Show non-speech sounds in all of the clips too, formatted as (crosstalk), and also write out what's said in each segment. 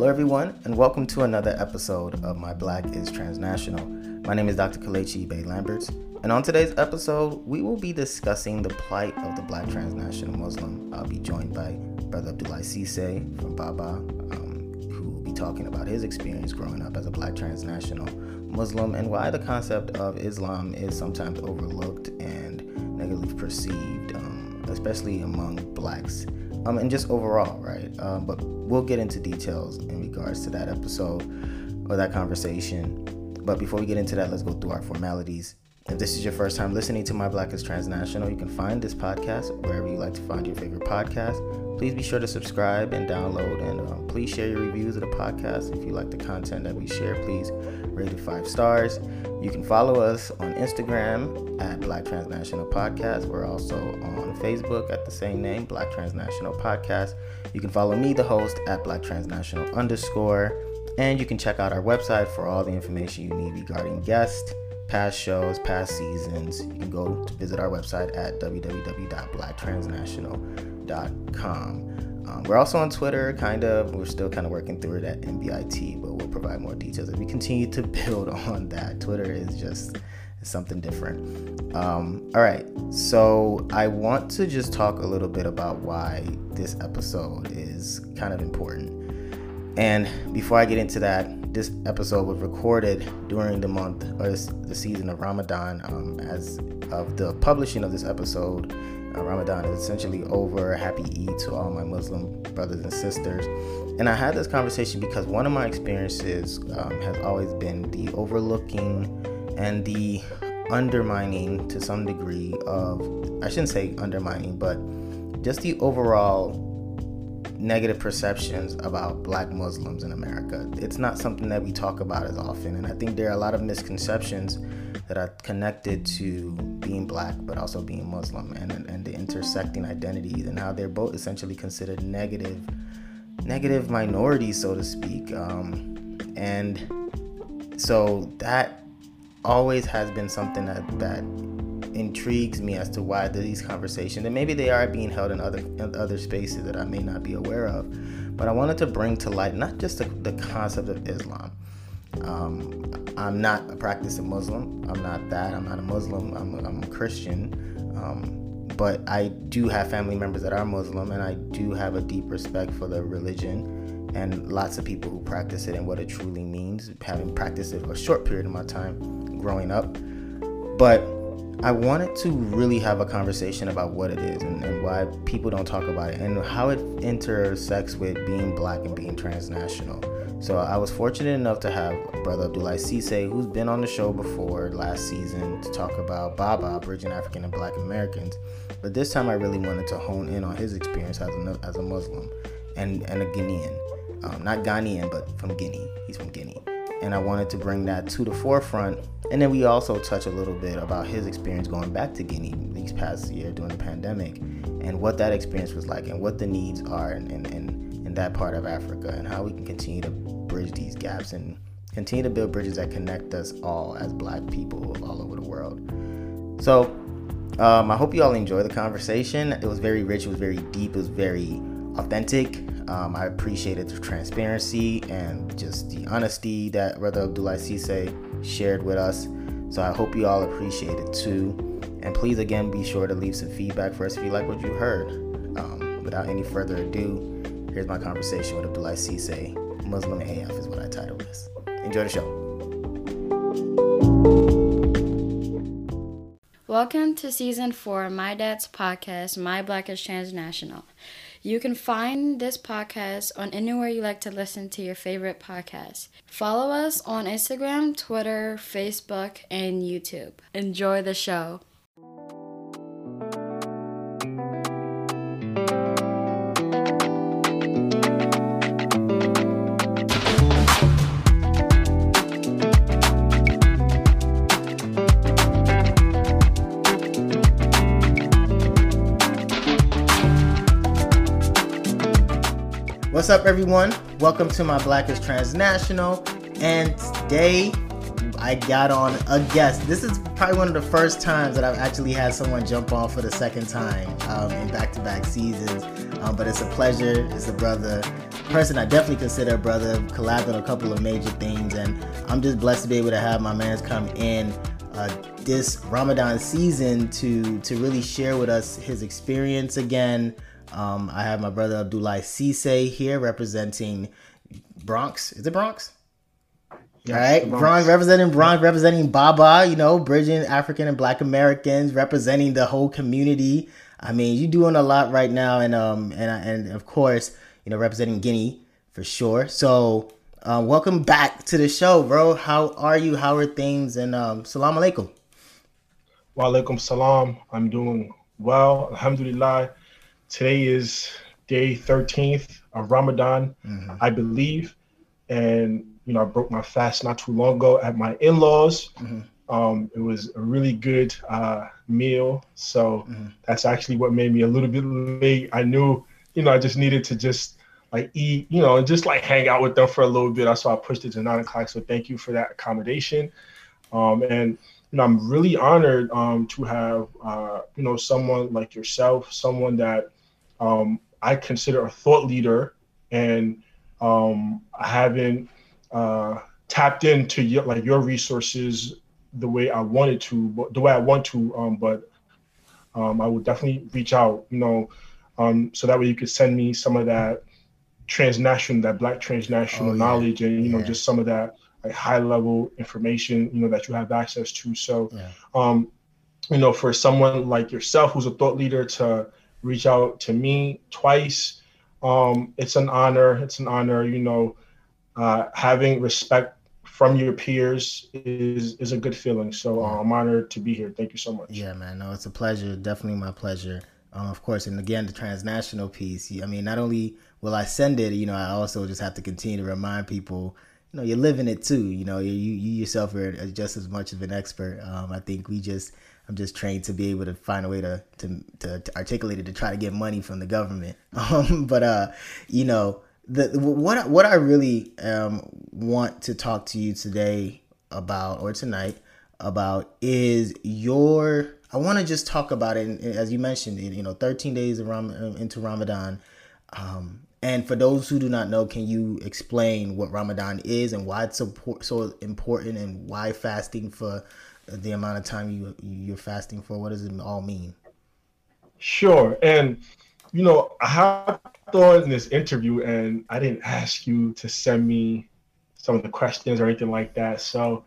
Hello, everyone, and welcome to another episode of My Black is Transnational. My name is Dr. Kelechi Bay Lamberts, and on today's episode, we will be discussing the plight of the Black transnational Muslim. I'll be joined by Brother Abdullah Cisse from Baba, um, who will be talking about his experience growing up as a Black transnational Muslim and why the concept of Islam is sometimes overlooked and negatively perceived, um, especially among Blacks um, and just overall, right? Um, but we'll get into details in regards to that episode or that conversation. But before we get into that, let's go through our formalities. If this is your first time listening to My Black is Transnational, you can find this podcast wherever you like to find your favorite podcast. Please be sure to subscribe and download, and uh, please share your reviews of the podcast. If you like the content that we share, please rate it five stars. You can follow us on Instagram at Black Transnational Podcast. We're also on Facebook at the same name, Black Transnational Podcast. You can follow me, the host, at Black Transnational underscore. And you can check out our website for all the information you need regarding guests, past shows, past seasons. You can go to visit our website at www.blacktransnational.com. Um, we're also on Twitter, kind of. We're still kind of working through it at MBIT, but we'll provide more details as we continue to (laughs) build on that. Twitter is just something different. Um, all right, so I want to just talk a little bit about why this episode is kind of important. And before I get into that, this episode was recorded during the month or the season of Ramadan. Um, as of the publishing of this episode, uh, Ramadan is essentially over. Happy Eid to all my Muslim brothers and sisters. And I had this conversation because one of my experiences um, has always been the overlooking and the undermining to some degree of, I shouldn't say undermining, but just the overall negative perceptions about black Muslims in America. It's not something that we talk about as often. And I think there are a lot of misconceptions that are connected to being black, but also being Muslim and, and the intersecting identities and how they're both essentially considered negative, negative minorities, so to speak. Um, and so that always has been something that, that intrigues me as to why these conversations and maybe they are being held in other in other spaces that I may not be aware of. But I wanted to bring to light not just the, the concept of Islam. Um, I'm not a practicing Muslim. I'm not that. I'm not a Muslim. I'm, a, I'm a Christian. Um, but I do have family members that are Muslim, and I do have a deep respect for the religion and lots of people who practice it and what it truly means, having practiced it for a short period of my time growing up. But I wanted to really have a conversation about what it is and, and, why people don't talk about it and how it intersects with being black and being transnational. So I was fortunate enough to have Brother Abdullah Cisse, who's been on the show before last season, to talk about Baba, Bridging African and Black Americans. But this time I really wanted to hone in on his experience as a, as a Muslim and, and a Guinean. Um, not Ghanaian, but from Guinea. He's from Guinea and I wanted to bring that to the forefront. And then we also touch a little bit about his experience going back to Guinea these past year during the pandemic and what that experience was like and what the needs are in, in, in, in that part of Africa and how we can continue to bridge these gaps and continue to build bridges that connect us all as black people all over the world. So um, I hope you all enjoy the conversation. It was very rich, it was very deep, it was very authentic. Um, I appreciated the transparency and just the honesty that Brother Abdullah Cisse shared with us. So I hope you all appreciate it too. And please, again, be sure to leave some feedback for us if you like what you heard. Um, without any further ado, here's my conversation with Abdullah Cisse. Muslim AF is what I titled this. Enjoy the show. Welcome to season four of My Dad's podcast, My Black is Transnational. You can find this podcast on anywhere you like to listen to your favorite podcast. Follow us on Instagram, Twitter, Facebook, and YouTube. Enjoy the show. What's up, everyone? Welcome to my Black is Transnational. And today I got on a guest. This is probably one of the first times that I've actually had someone jump on for the second time um, in back to back seasons. Um, but it's a pleasure. It's a brother, person I definitely consider a brother. Collabed on a couple of major things, and I'm just blessed to be able to have my man come in uh, this Ramadan season to to really share with us his experience again. Um, I have my brother Abdullah Cisse here representing Bronx. Is it Bronx? Yes, All right, Bronx. Bronx representing Bronx, representing Baba, you know, bridging African and Black Americans, representing the whole community. I mean, you're doing a lot right now, and um, and and of course, you know, representing Guinea for sure. So, uh, welcome back to the show, bro. How are you? How are things? And um, salam alaikum. Wa alaikum salam. I'm doing well, alhamdulillah. Today is day 13th of Ramadan, mm-hmm. I believe, and you know, I broke my fast not too long ago at my in-laws. Mm-hmm. Um, it was a really good uh, meal. So mm-hmm. that's actually what made me a little bit late. I knew, you know, I just needed to just like eat, you know, and just like hang out with them for a little bit. Why I pushed it to nine o'clock. So thank you for that accommodation. Um, and you know, I'm really honored um, to have uh, you know someone like yourself, someone that um, I consider a thought leader, and um, I haven't uh, tapped into your, like your resources the way I wanted to, the way I want to. Um, but um, I would definitely reach out, you know, um, so that way you could send me some of that transnational, that Black transnational oh, yeah. knowledge, and you know, just some of that like high level information, you know, that you have access to. So, yeah. um, you know, for someone like yourself who's a thought leader to reach out to me twice, um, it's an honor. It's an honor, you know, uh, having respect from your peers is is a good feeling. So uh, I'm honored to be here. Thank you so much. Yeah, man. No, it's a pleasure. Definitely my pleasure. Um, of course, and again, the transnational piece. I mean, not only will I send it, you know, I also just have to continue to remind people. You know, you're living it too. You know, you you yourself are just as much of an expert. Um, I think we just I'm just trained to be able to find a way to, to, to, to articulate it to try to get money from the government. (laughs) Um, but uh, you know, the what what I really um, want to talk to you today about or tonight about is your I want to just talk about it as you mentioned you know 13 days Ram, into Ramadan um, and for those who do not know can you explain what Ramadan is and why it's so, so important and why fasting for the amount of time you you're fasting for what does it all mean Sure and you know I thought in this interview, and I didn't ask you to send me some of the questions or anything like that. So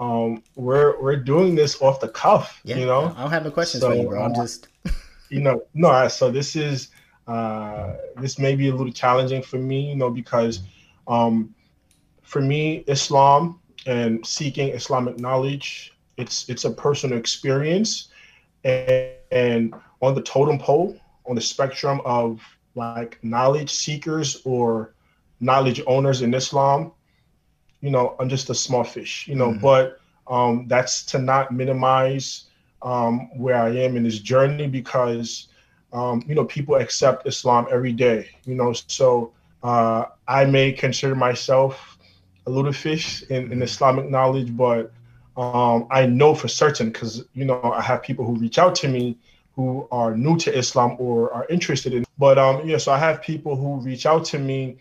um, we're we're doing this off the cuff. Yeah, you know, I don't have no questions so, for you, bro. I'm uh, just, (laughs) you know, no. So this is uh, this may be a little challenging for me, you know, because um, for me, Islam and seeking Islamic knowledge, it's it's a personal experience, and, and on the totem pole, on the spectrum of like knowledge seekers or knowledge owners in Islam, you know, I'm just a small fish, you know, mm-hmm. but um, that's to not minimize um, where I am in this journey because, um, you know, people accept Islam every day, you know, so uh, I may consider myself a little fish in, in mm-hmm. Islamic knowledge, but um, I know for certain because, you know, I have people who reach out to me who are new to Islam or are interested in. But um, yeah, so I have people who reach out to me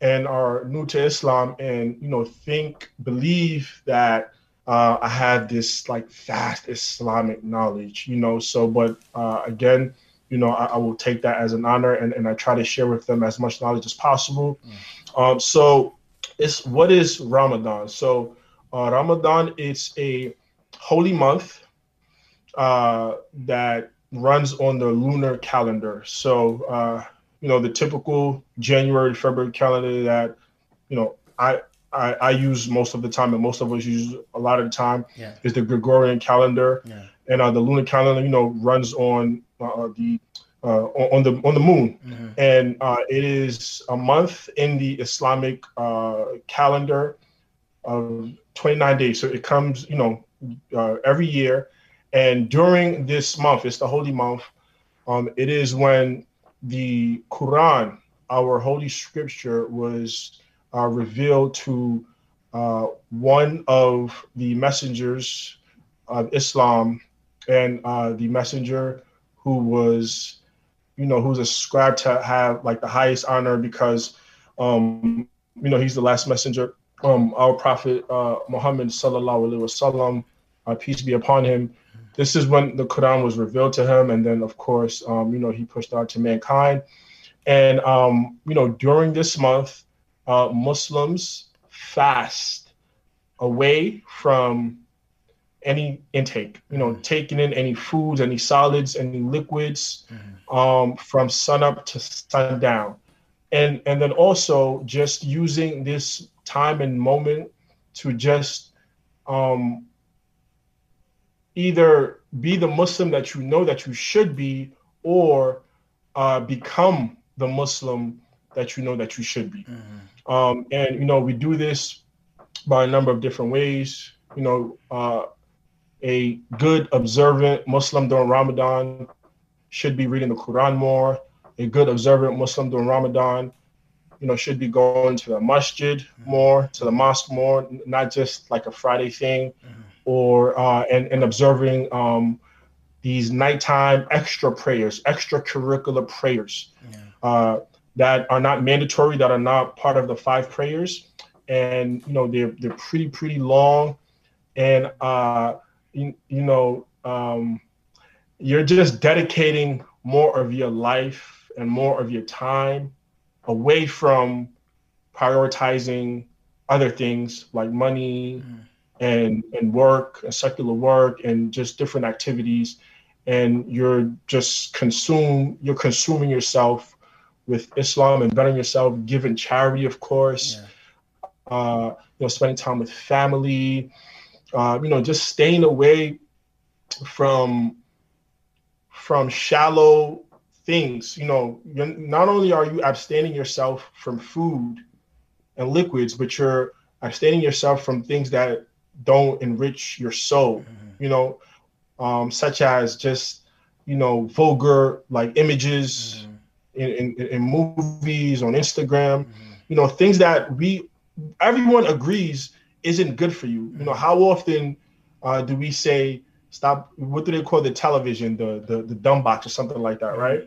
and are new to Islam and you know think believe that uh, I have this like vast Islamic knowledge, you know. So, but uh, again, you know, I, I, will take that as an honor and, and I try to share with them as much knowledge as possible. Mm. Um, so, it's what is Ramadan? So, uh, Ramadan is a holy month uh, that runs on the lunar calendar. So, uh, you know, the typical January, February calendar that, you know, I, I, I use most of the time and most of us use a lot of the time yeah. is the Gregorian calendar. Yeah. And uh, the lunar calendar, you know, runs on uh, the uh, on the on the moon, mm-hmm. and uh, it is a month in the Islamic uh, calendar of 29 days. So it comes, you know, uh, every year, and during this month, it's the holy month, um, it is when the Quran, our holy scripture, was uh, revealed to uh, one of the messengers of Islam and uh, the messenger who was, you know, who's ascribed to have like the highest honor because Um, you know, he's the last messenger. Um, our prophet uh, Muhammad sallallahu alaihi wasallam, uh, peace be upon him. This is when the Quran was revealed to him, and then of course, um, you know, he pushed out to mankind. And um, you know, during this month, uh, Muslims fast away from any intake, you know, mm-hmm. taking in any foods, any solids, any liquids mm-hmm. um, from sunup to sundown. And, and then also just using this time and moment to just um, either be the Muslim that you know that you should be or uh, become the Muslim that you know that you should be. Mm-hmm. Um, and, you know, we do this by a number of different ways. You know, uh, a good observant Muslim during Ramadan should be reading the Quran more. A good observant Muslim during Ramadan, you know, should be going to the masjid more, to the mosque more, not just like a Friday thing, mm-hmm. or uh, and and observing um, these nighttime extra prayers, extracurricular prayers yeah. uh, that are not mandatory, that are not part of the five prayers, and you know they're they're pretty pretty long, and uh, you, you know, um, you're just dedicating more of your life and more of your time away from prioritizing other things like money mm. and and work and secular work and just different activities and you're just consume you're consuming yourself with islam and bettering yourself giving charity of course yeah. uh you know spending time with family uh, you know, just staying away from from shallow things. You know, not only are you abstaining yourself from food and liquids, but you're abstaining yourself from things that don't enrich your soul. Mm-hmm. You know, um, such as just you know vulgar like images mm-hmm. in, in, in, movies on Instagram. Mm-hmm. You know, things that we everyone agrees isn't good for you. You know, how often uh, do we say stop? What do they call the television, the the, the dumb box or something like that, right?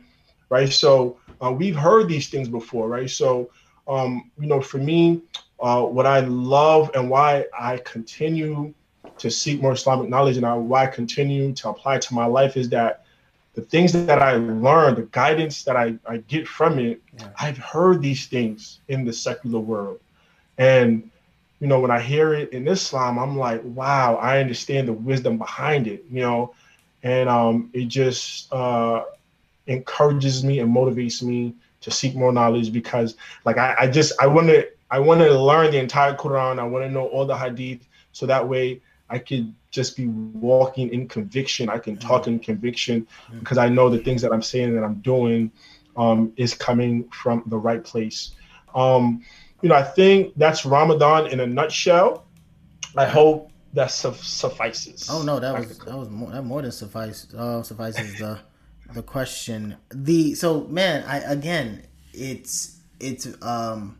Right. So uh, we've heard these things before, right? So um, you know, for me, uh, what I love and why I continue to seek more Islamic knowledge and I, why I continue to apply to my life is that the things that I learn, the guidance that I, I get from it, yeah. I've heard these things in the secular world. And you know, when I hear it in Islam, I'm like, wow, I understand the wisdom behind it, you know, and um, it just uh, encourages me and motivates me to seek more knowledge because, like, I, I just I want to I want to learn the entire Quran. I want to know all the Hadith, so that way I could just be walking in conviction. I can talk in conviction because I know the things that I'm saying that I'm doing um, is coming from the right place. Um, you know, I think that's Ramadan in a nutshell. I hope that su- suffices. Oh no, that was that was more that more than suffice uh, suffices the the question. The so man, I again, it's it's um,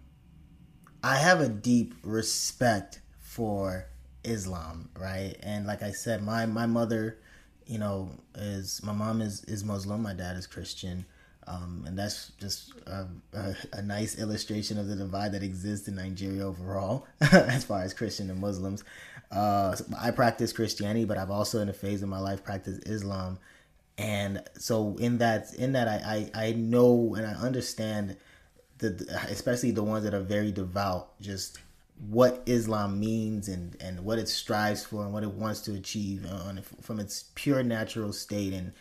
I have a deep respect for Islam, right? And like I said, my my mother, you know, is my mom is is Muslim, my dad is Christian. Um, and that's just a, a, a, nice illustration of the divide that exists in Nigeria overall, (laughs) as far as Christian and Muslims. Uh, I practice Christianity, but I've also, in a phase of my life, practiced Islam. And so, in that, in that, I, I, I know and I understand the, especially the ones that are very devout, just what Islam means and, and what it strives for and what it wants to achieve on, from its pure natural state and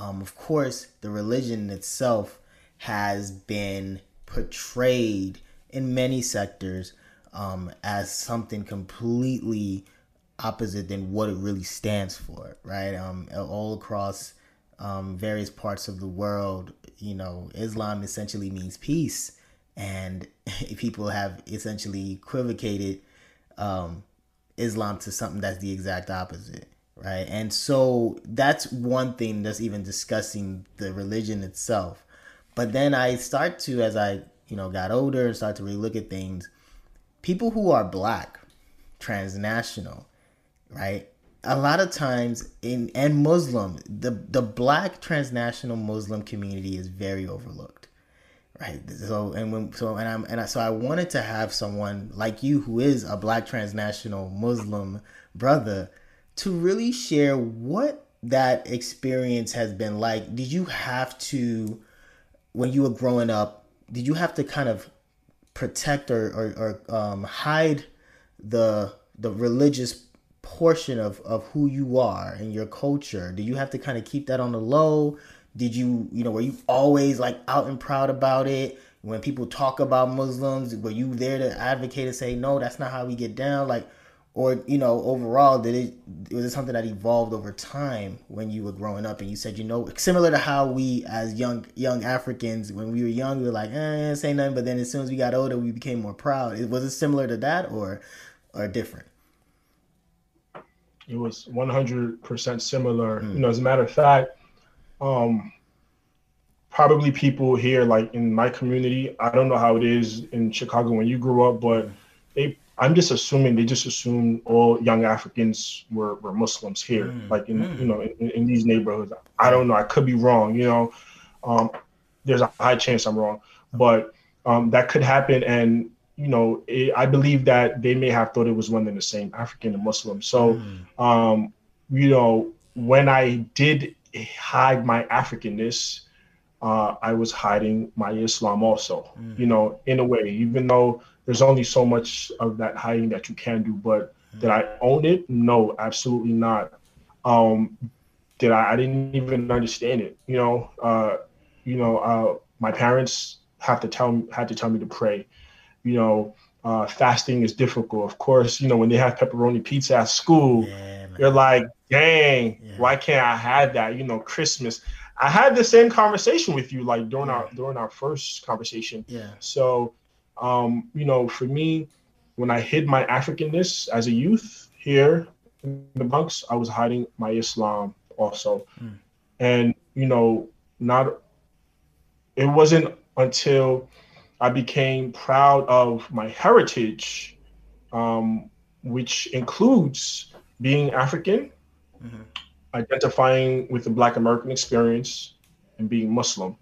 um, of course, the religion itself has been portrayed in many sectors um, as something completely opposite than what it really stands for, right? Um, all across um, various parts of the world, you know, Islam essentially means peace, and (laughs) people have essentially equivocated um, Islam to something that's the exact opposite right? And so that's one thing that's even discussing the religion itself. But then I start to, as I you know got older and start to really look at things, people who are black, transnational, right? A lot of times in and Muslim, the the black transnational Muslim community is very overlooked, right so and when so and i'm and I, so i wanted to have someone like you who is a black transnational muslim brother to really share what that experience has been like did you have to when you were growing up did you have to kind of protect or or, or um, hide the the religious portion of of who you are and your culture? Did you have to kind of keep that on the low? Did you you know were you always like out and proud about it? When people talk about muslims were you there to advocate and say no that's not how we get down? Like or you know overall did it was it something that evolved over time when you were growing up and you said you know similar to how we as young young africans when we were young we were like eh, say nothing but then as soon as we got older we became more proud. Was it similar to that or or different? It was 100% similar. Mm. you know as a matter of fact um probably people here like in my community i don't know how it is in chicago when you grew up but they i'm just assuming they just assume all young africans were, were muslims here mm. like in mm. you know in, in, these neighborhoods i don't know i could be wrong you know um there's a high chance i'm wrong but um that could happen and you know it, i believe that they may have thought it was one and the same african and muslim so mm. um you know when i did hide my Africanness, uh, I was hiding my Islam also. Mm. You know, in a way, even though there's only so much of that hiding that you can do, but did I own it? No, absolutely not. Um, did I? I didn't even understand it. You know, uh, you know, uh, my parents have to tell me had to tell me to pray. You know, uh, fasting is difficult. Of course, you know when they have pepperoni pizza at school, yeah, you're like, dang, yeah. why can't I have that? You know, Christmas. I had the same conversation with you, like during our during our first conversation. Yeah. So, um, you know, for me, when I hid my Africanness as a youth here in the Bronx, I was hiding my Islam also, mm. and you know, not. It wasn't until I became proud of my heritage, um, which includes being African, mm-hmm. identifying with the Black American experience, and being Muslim.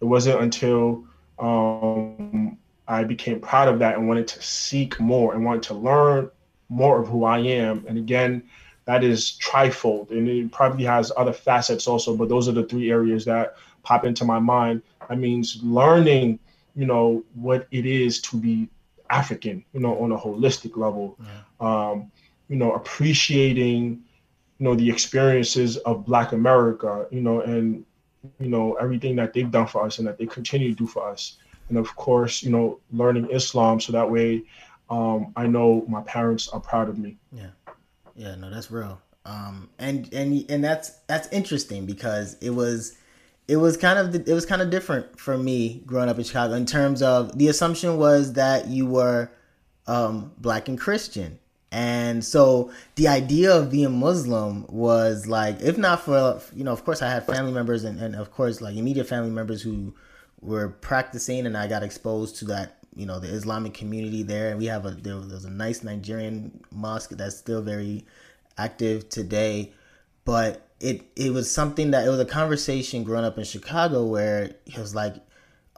It wasn't until um, I became proud of that and wanted to seek more and wanted to learn more of who I am. And again, that is trifold, and it probably has other facets also, but those are the three areas that pop into my mind. That means learning you know what it is to be African, you know, on a holistic level. Yeah. Um, you know, appreciating, you know, the experiences of Black America, you know, and you know everything that they've done for us and that they continue to do for us. And of course, you know, learning Islam so that way um, I know my parents are proud of me. Yeah, yeah, no, that's real. Um, and and and that's that's interesting because it was it was kind of it was kind of different for me growing up in Chicago in terms of the assumption was that you were um, black and Christian. And so the idea of being Muslim was like, if not for, you know, of course I had family members and, and of course like immediate family members who were practicing and I got exposed to that, you know, the Islamic community there. And we have a, there was a nice Nigerian mosque that's still very active today. But it it was something that it was a conversation growing up in Chicago where it was like,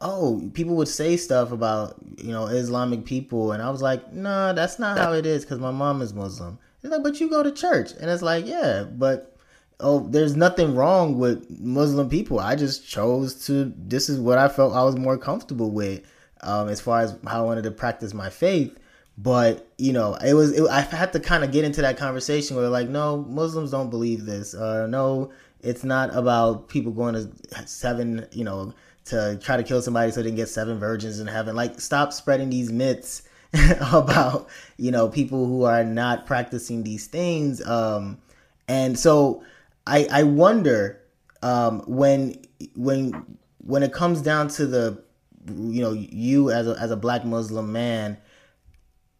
oh, people would say stuff about you know Islamic people, and I was like, no, nah, that's not how it is because my mom is Muslim. It's like, but you go to church, and it's like, yeah, but oh, there's nothing wrong with Muslim people. I just chose to. This is what I felt I was more comfortable with, um, as far as how I wanted to practice my faith. But you know, it was it, I had to kind of get into that conversation where like, no, Muslims don't believe this, or no, it's not about people going to seven, you know, to try to kill somebody so they can get seven virgins in heaven. Like, stop spreading these myths (laughs) about you know people who are not practicing these things. Um, and so I I wonder um, when when when it comes down to the you know you as a as a black Muslim man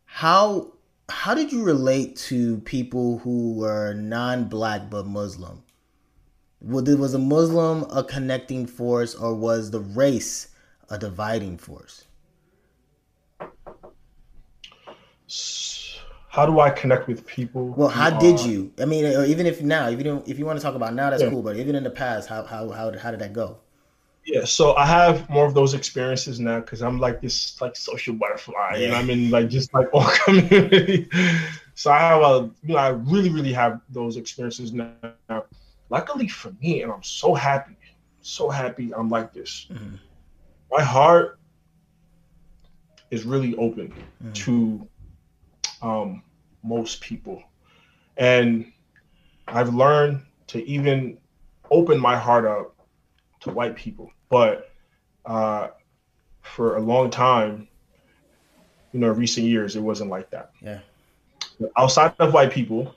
how how did you relate to people who were non-black but Muslim? Was a Muslim a connecting force, or was the race a dividing force? How do I connect with people? Well, how did you? I mean, even if now, if you don't, if you want to talk about now, that's yeah. cool. But even in the past, how how how how did that go? Yeah, so I have more of those experiences now because I'm like this like social butterfly, and I'm in like just like all (laughs) community. so I have a you know I really really have those experiences now. Luckily for me, and I'm so happy, so happy I'm like this. Mm-hmm. My heart is really open mm-hmm. to um, most people, and I've learned to even open my heart up to white people but uh, for a long time, you know, recent years, it wasn't like that. Yeah. Outside of white people,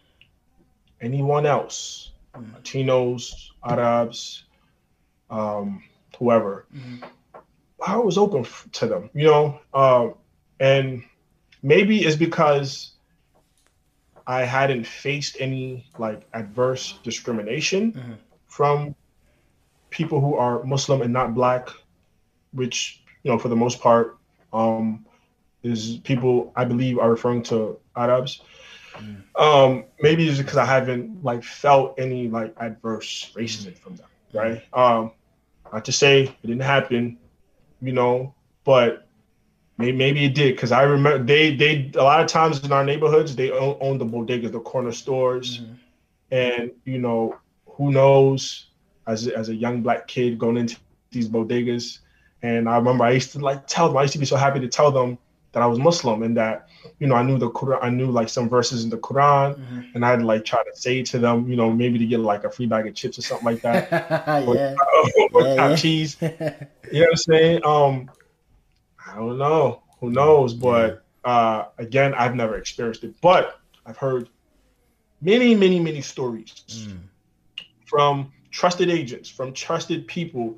anyone else, mm-hmm. Latinos, Arabs, um, whoever, mm-hmm. I was open to them, you know, um, and maybe it's because I hadn't faced any like adverse discrimination mm-hmm. from people who are Muslim and not black, which you know for the most part um, is people I believe are referring to Arabs. Mm. Um, maybe it's because I haven't like felt any like adverse racism from them, right? Um, not to say it didn't happen, you know, but maybe, maybe it did because I remember they they a lot of times in our neighborhoods they own, own the bodegas, the corner stores, mm-hmm. and you know who knows as a, as a young black kid going into these bodegas. And I remember I used to like tell them, I used to be so happy to tell them that I was Muslim and that, you know, I knew the Quran, I knew like some verses in the Quran mm-hmm. and I'd like try to say to them, you know, maybe to get like a free bag of chips or something like that. (laughs) yeah. or, (laughs) or yeah, yeah. cheese. (laughs) you know what I'm saying? Um, I don't know. Who knows? But uh, again, I've never experienced it, but I've heard many, many, many stories mm. from trusted agents, from trusted people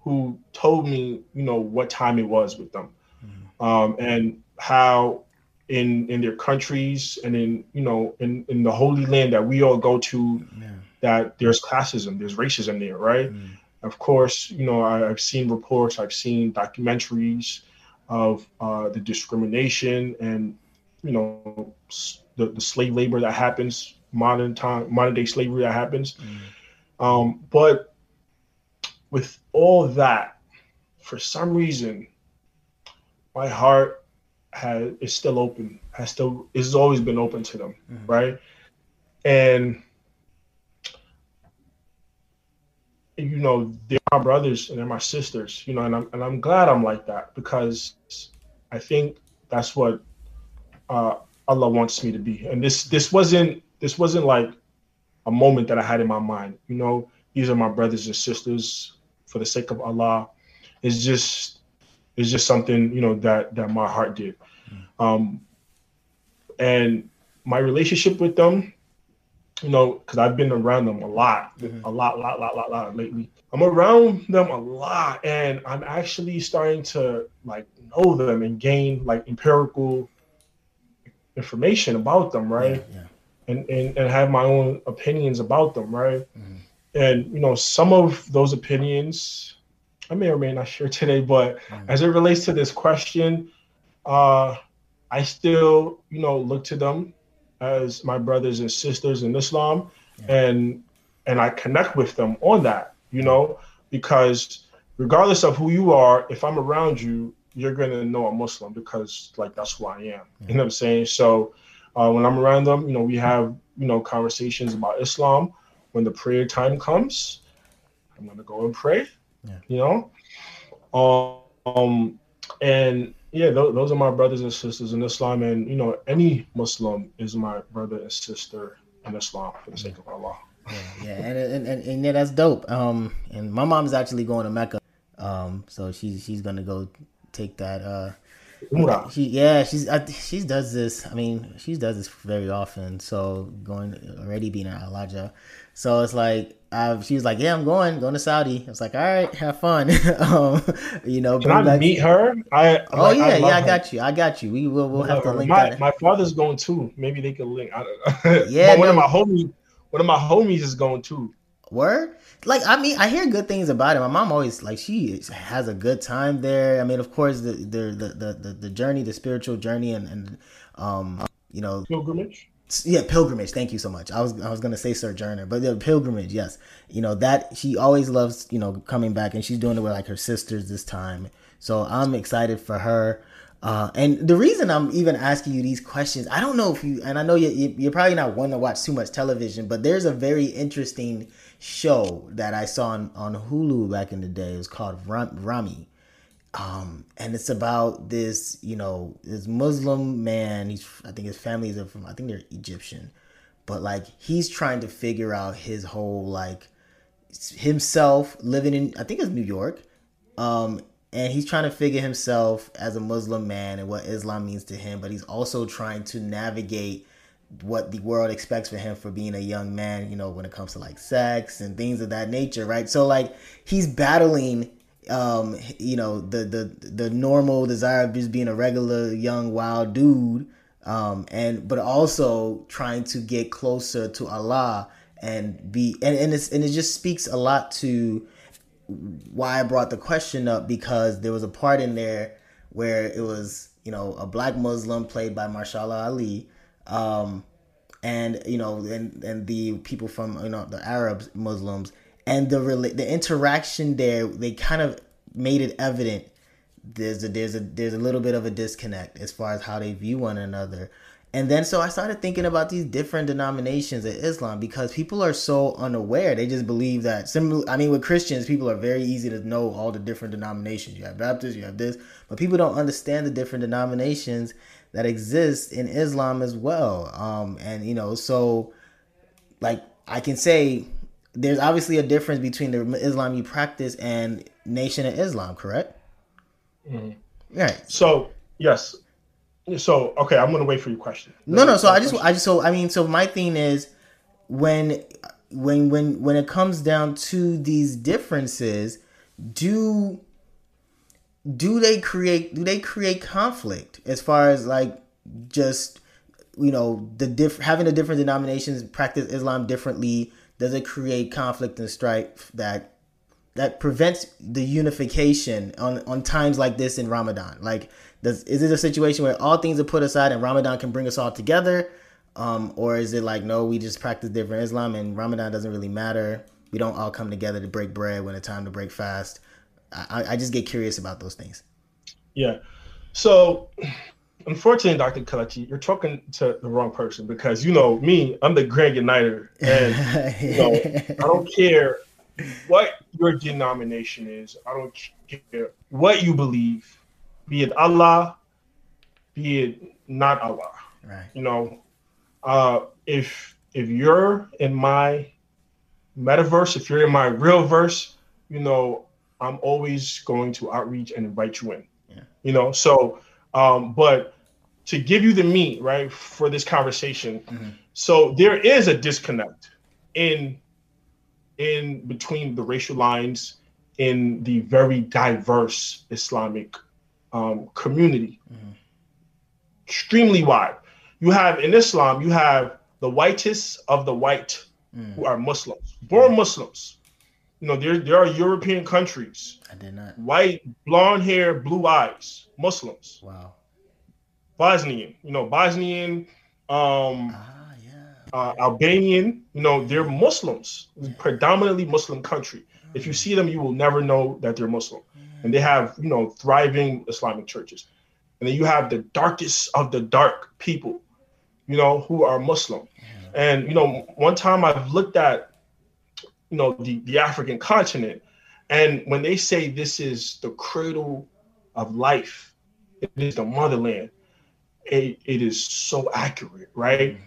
who told me, you know, what time it was with them, mm-hmm. um, and how in in their countries and in you know in in the holy land that we all go to, yeah. that there's classism, there's racism there, right? Mm-hmm. Of course, you know, I, have seen reports, I've seen documentaries of uh, the discrimination and you know the, the slave labor that happens modern time modern day slavery that happens mm. Um, but with all that, for some reason, my heart has is still open. Has still has always been open to them, mm-hmm. right? And you know, they're my brothers and they're my sisters, you know, and I'm and I'm glad I'm like that because I think that's what uh, Allah wants me to be. And this this wasn't this wasn't like a moment that I had in my mind. You know, these are my brothers and sisters for the sake of Allah. It's just it's just something, you know, that that my heart did. Mm. Um and my relationship with them, you know, because I've been around them a lot, mm-hmm. a lot, lot, lot, lot, lot lately. I'm around them a lot, and I'm actually starting to like know them and gain like empirical information about them, right? Yeah, yeah and, and, and have my own opinions about them, right? Mm-hmm. And you know, some of those opinions I may or may not share today, but mm-hmm. as it relates to this question, uh, I still, you know, look to them as my brothers and sisters in Islam, yeah. and and I connect with them on that, you know, because regardless of who you are, if I'm around you, you're gonna know I'm Muslim because like that's who I am. Yeah. You know what I'm saying? So uh, when I'm around them, you know, we have you know conversations about Islam. When the prayer time comes, I'm gonna go and pray. Yeah. You know, um, and yeah, th- those are my brothers and sisters in Islam, and you know, any Muslim is my brother and sister in Islam for the sake of Allah. Yeah, yeah, and, and, and, and yeah, that's dope. Um, and my mom's actually going to Mecca, um, so she's she's gonna go take that uh she yeah she's I, she does this. I mean she does this very often. So going already being at Alhaja, so it's like I've, she was like yeah I'm going going to Saudi. I was like all right have fun. (laughs) um, you know. Can I back... meet her? I oh like, yeah I yeah I got you I got you. We will we'll have to link my, that. My father's going too. Maybe they can link. I don't know. (laughs) Yeah. one of my homies one of my homies is going too. Word? Like I mean, I hear good things about it. My mom always like she has a good time there. I mean, of course, the the the the, the journey, the spiritual journey, and and um, you know, pilgrimage. yeah pilgrimage thank you so much i was i was gonna say sojourner but the pilgrimage yes you know that she always loves you know coming back and she's doing it with like her sisters this time so i'm excited for her uh, and the reason i'm even asking you these questions i don't know if you and i know you, you're probably not one to watch too much television but there's a very interesting show that i saw on, on hulu back in the day. It was called ramy um, and it's about this, you know, this Muslim man. He's, I think his family is from, I think they're Egyptian, but like he's trying to figure out his whole like himself living in, I think it's New York, um, and he's trying to figure himself as a Muslim man and what Islam means to him, but he's also trying to navigate what the world expects for him for being a young man, you know, when it comes to like sex and things of that nature, right? So like he's battling um, you know, the the the normal desire of just being a regular young wild dude, um, and but also trying to get closer to Allah and be and, and it's and it just speaks a lot to why I brought the question up because there was a part in there where it was you know a black Muslim played by Mahershala Ali, um, and you know and and the people from you know the Arabs Muslims and the the interaction there they kind of made it evident there's a there's a there's a little bit of a disconnect as far as how they view one another and then so I started thinking about these different denominations of Islam because people are so unaware. They just believe that similar I mean with Christians, people are very easy to know all the different denominations. You have Baptists, you have this, but people don't understand the different denominations that exist in Islam as well. Um and you know, so like I can say there's obviously a difference between the Islam you practice and Nation of Islam, correct? Mm-hmm. Right. So yes. So okay, I'm gonna wait for your question. No, no. So I just, I just, so I mean, so my thing is when, when, when, when it comes down to these differences, do do they create do they create conflict as far as like just you know the diff having the different denominations practice Islam differently does it create conflict and strife that that prevents the unification on on times like this in Ramadan? Like, does is it a situation where all things are put aside and Ramadan can bring us all together, um, or is it like no, we just practice different Islam and Ramadan doesn't really matter? We don't all come together to break bread when it's time to break fast. I, I just get curious about those things. Yeah. So unfortunately, Dr. Kelechi, you're talking to the wrong person because you know me, I'm the grand uniter, and (laughs) you know I don't care what your denomination is. I don't care what you believe, be it Allah, be it not Allah. Right. You know, uh, if if you're in my metaverse, if you're in my real verse, you know, I'm always going to outreach and invite you in. Yeah. You know, so um, but to give you the meat, right, for this conversation. Mm-hmm. So there is a disconnect in in between the racial lines in the very diverse Islamic um, community. Mm-hmm. Extremely wide. You have in Islam, you have the whitest of the white mm. who are Muslims, born Muslims. You know, there, there are European countries. I did not. White, blonde hair, blue eyes, Muslims. Wow. Bosnian, you know, Bosnian, um, ah, yeah. uh, Albanian, you know, they're Muslims, predominantly Muslim country. If you see them, you will never know that they're Muslim. And they have, you know, thriving Islamic churches. And then you have the darkest of the dark people, you know, who are Muslim. And, you know, one time I've looked at, you know, the, the African continent, and when they say this is the cradle of life, it is the motherland it, it is so accurate, right?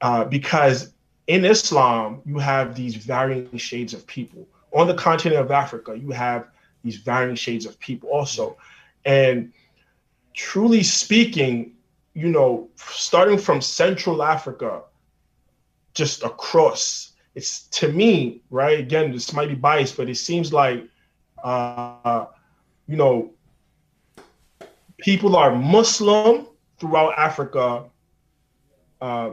Uh, because in Islam, you have these varying shades of people. On the continent of Africa, you have these varying shades of people also. And truly speaking, you know, starting from Central Africa, just across, it's to me, right? Again, this might be biased, but it seems like, uh, you know, people are Muslim throughout Africa. Uh,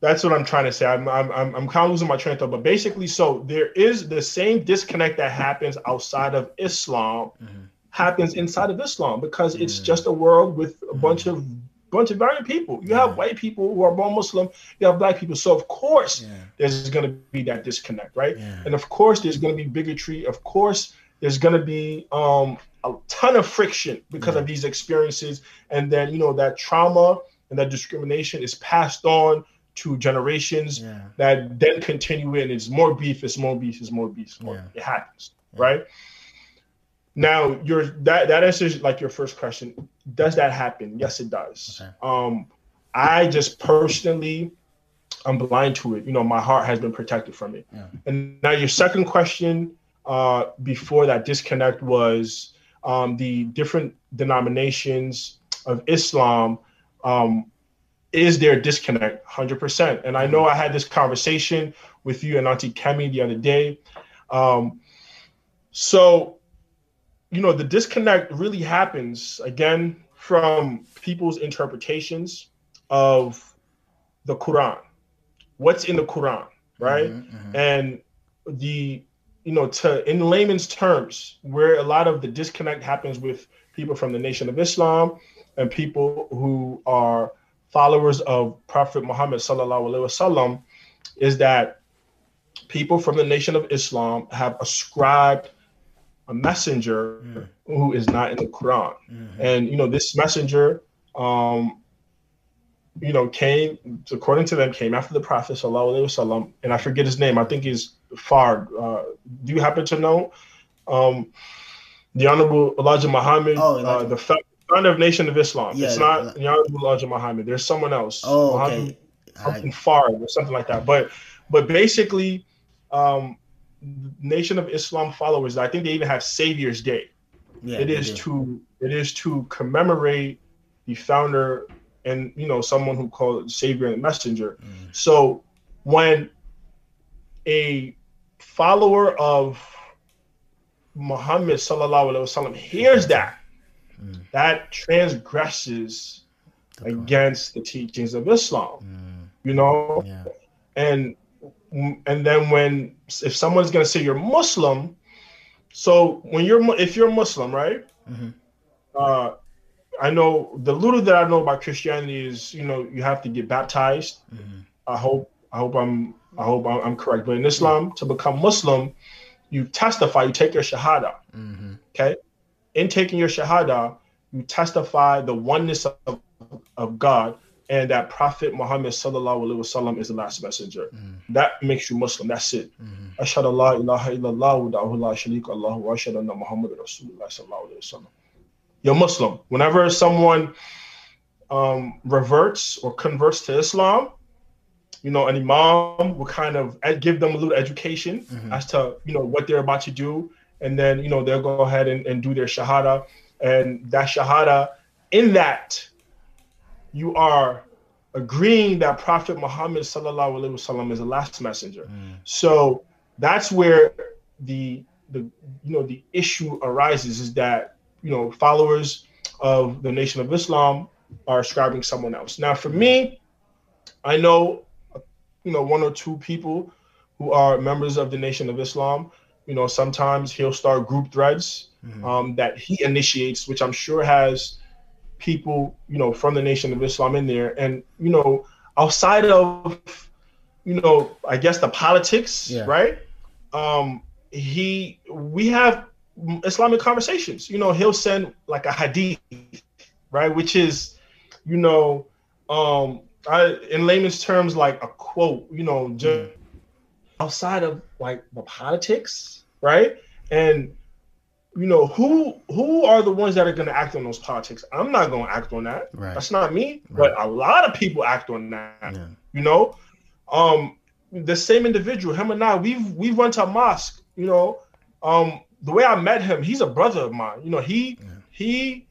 that's what I'm trying to say. I'm, I'm, I'm, I'm kind of losing my train of thought, but basically, so there is the same disconnect that happens outside of Islam mm-hmm. happens inside of Islam because mm-hmm. it's just a world with a bunch of bunch of variant people. You have white people who are born Muslim. You have black people. So of course, Yeah. there's going to be that disconnect, right? Yeah. And of course, there's going to be bigotry. Of course, there's going to be um, a ton of friction because Yeah. of these experiences, and then you know that trauma and that discrimination is passed on to generations Yeah. that then continue it, and it's more beef, it's more beef, it's more beef, it's more Yeah. it happens, Yeah. right? Now, your that that answers like your first question. Does that happen? Yes, it does. Okay. Um, I just personally, I'm blind to it. You know, my heart has been protected from it. Yeah. And now your second question, uh, before that disconnect was um, the different denominations of Islam. Um, is there a disconnect? Hundred percent. And I know I had this conversation with you and Auntie Kemi the other day. Um, so, you know, the disconnect really happens again from people's interpretations of the Quran. What's in the Quran, right? Mhm, mhm. and the you know to in layman's terms where a lot of the disconnect happens with people from the nation of islam and people who are followers of prophet muhammad sallallahu alaihi wasallam is that people from the nation of islam have ascribed a messenger Mm. who is not in the quran Mhm. and you know this messenger um you know came according to them came after the prophet sallallahu alaihi wasallam and i forget his name i think he's far uh do you happen to know um the honorable elijah muhammad Oh, uh, the founder of nation of islam Yeah, it's not the honorable elijah muhammad there's someone else Oh, Muhammad okay. I, something far or something like that. But but basically, um, Nation of Islam followers, I think they even have Savior's Day. yeah, it is do. to it is to commemorate the founder and you know someone who called Savior and Messenger. Mm. So when a follower of Muhammad sallallahu alaihi wasallam hears that, Mm. that transgresses The against the teachings of Islam. Mm, You know, yeah. and and then when if someone's gonna say you're Muslim, so when you're if you're Muslim, right? Mhm. Uh, I know the little that I know about Christianity is you know you have to get baptized. Mhm. I hope I hope I'm I hope I'm, correct. But in Islam, to become Muslim, you testify, you take your shahada. Mhm. In taking your shahada, you testify the oneness of, of God and that Prophet Muhammad sallallahu alaihi wasallam is the last messenger. Mm. That makes you Muslim. That's it. Mm-hmm. Ashhadu la ilaha illallah wa la sharika wa ashhadu anna Muhammad rasulullah sallallahu alaihi wasallam. You're Muslim. Whenever someone um, reverts or converts to Islam, you know, an imam will kind of give them a little education mm-hmm. as to you know what they're about to do, and then you know they'll go ahead and, and do their shahada, and that shahada in that you are agreeing that Prophet Muhammad sallallahu alaihi wasallam is the last messenger. Mm. So that's where the the you know the issue arises is that you know followers of the Nation of Islam are ascribing someone else. Now, for me, I know you know one or two people who are members of the Nation of Islam. You know, sometimes he'll start group threads Mhm. um, that he initiates, which I'm sure has people, you know, from the Nation of Islam in there. And, you know, outside of, you know, I guess the politics, Yeah. right? Um, he, we have Islamic conversations. You know, he'll send like a hadith, right? Which is, you know, um, I, in layman's terms, like a quote, you know, just outside of like the politics, right? And you know who who are the ones that are going to act on those politics? I'm not going to act on that. Right. That's not me. Right. But a lot of people act on that. Yeah. You know, um, the same individual, him and I, we've we've went to a mosque. You know, um, the way I met him, he's a brother of mine. You know, he Yeah. he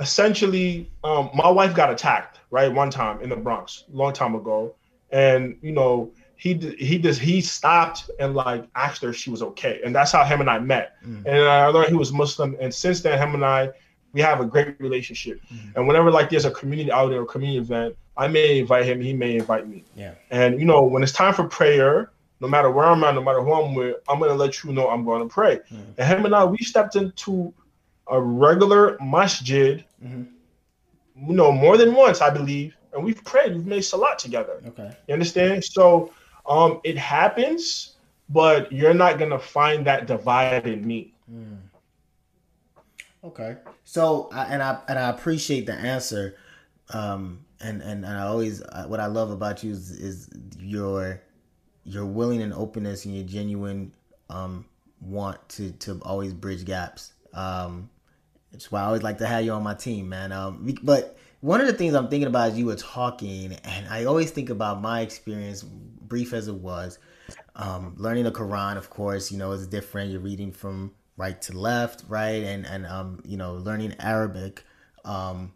essentially, um, my wife got attacked right one time in the Bronx, long time ago, and you know he he just he stopped and like asked her if she was okay, and that's how him and I met. Mm. And I learned he was Muslim, and since then, him and I we have a great relationship. Mhm. And whenever like there's a community outing or a community event, I may invite him, he may invite me. Yeah. And you know, when it's time for prayer, no matter where I'm at, no matter who I'm with, I'm gonna let you know I'm going to pray. Mm. And him and I, we stepped into a regular masjid Mhm. you know, more than once, I believe, and we've prayed, we've made salat together. Okay. You understand? So um, it happens, but you're not gonna find that divide in me. Mm. Okay. So, and I and I appreciate the answer. Um, and and, and I always what I love about you is, is your your willing and openness and your genuine um want to to always bridge gaps. Um, it's why I always like to have you on my team, man. Um, but one of the things I'm thinking about as you were talking, and I always think about my experience, brief as it was, um, learning the Quran. Of course, you know, is different. You're reading from right to left, right, and and um, you know, learning Arabic. Um,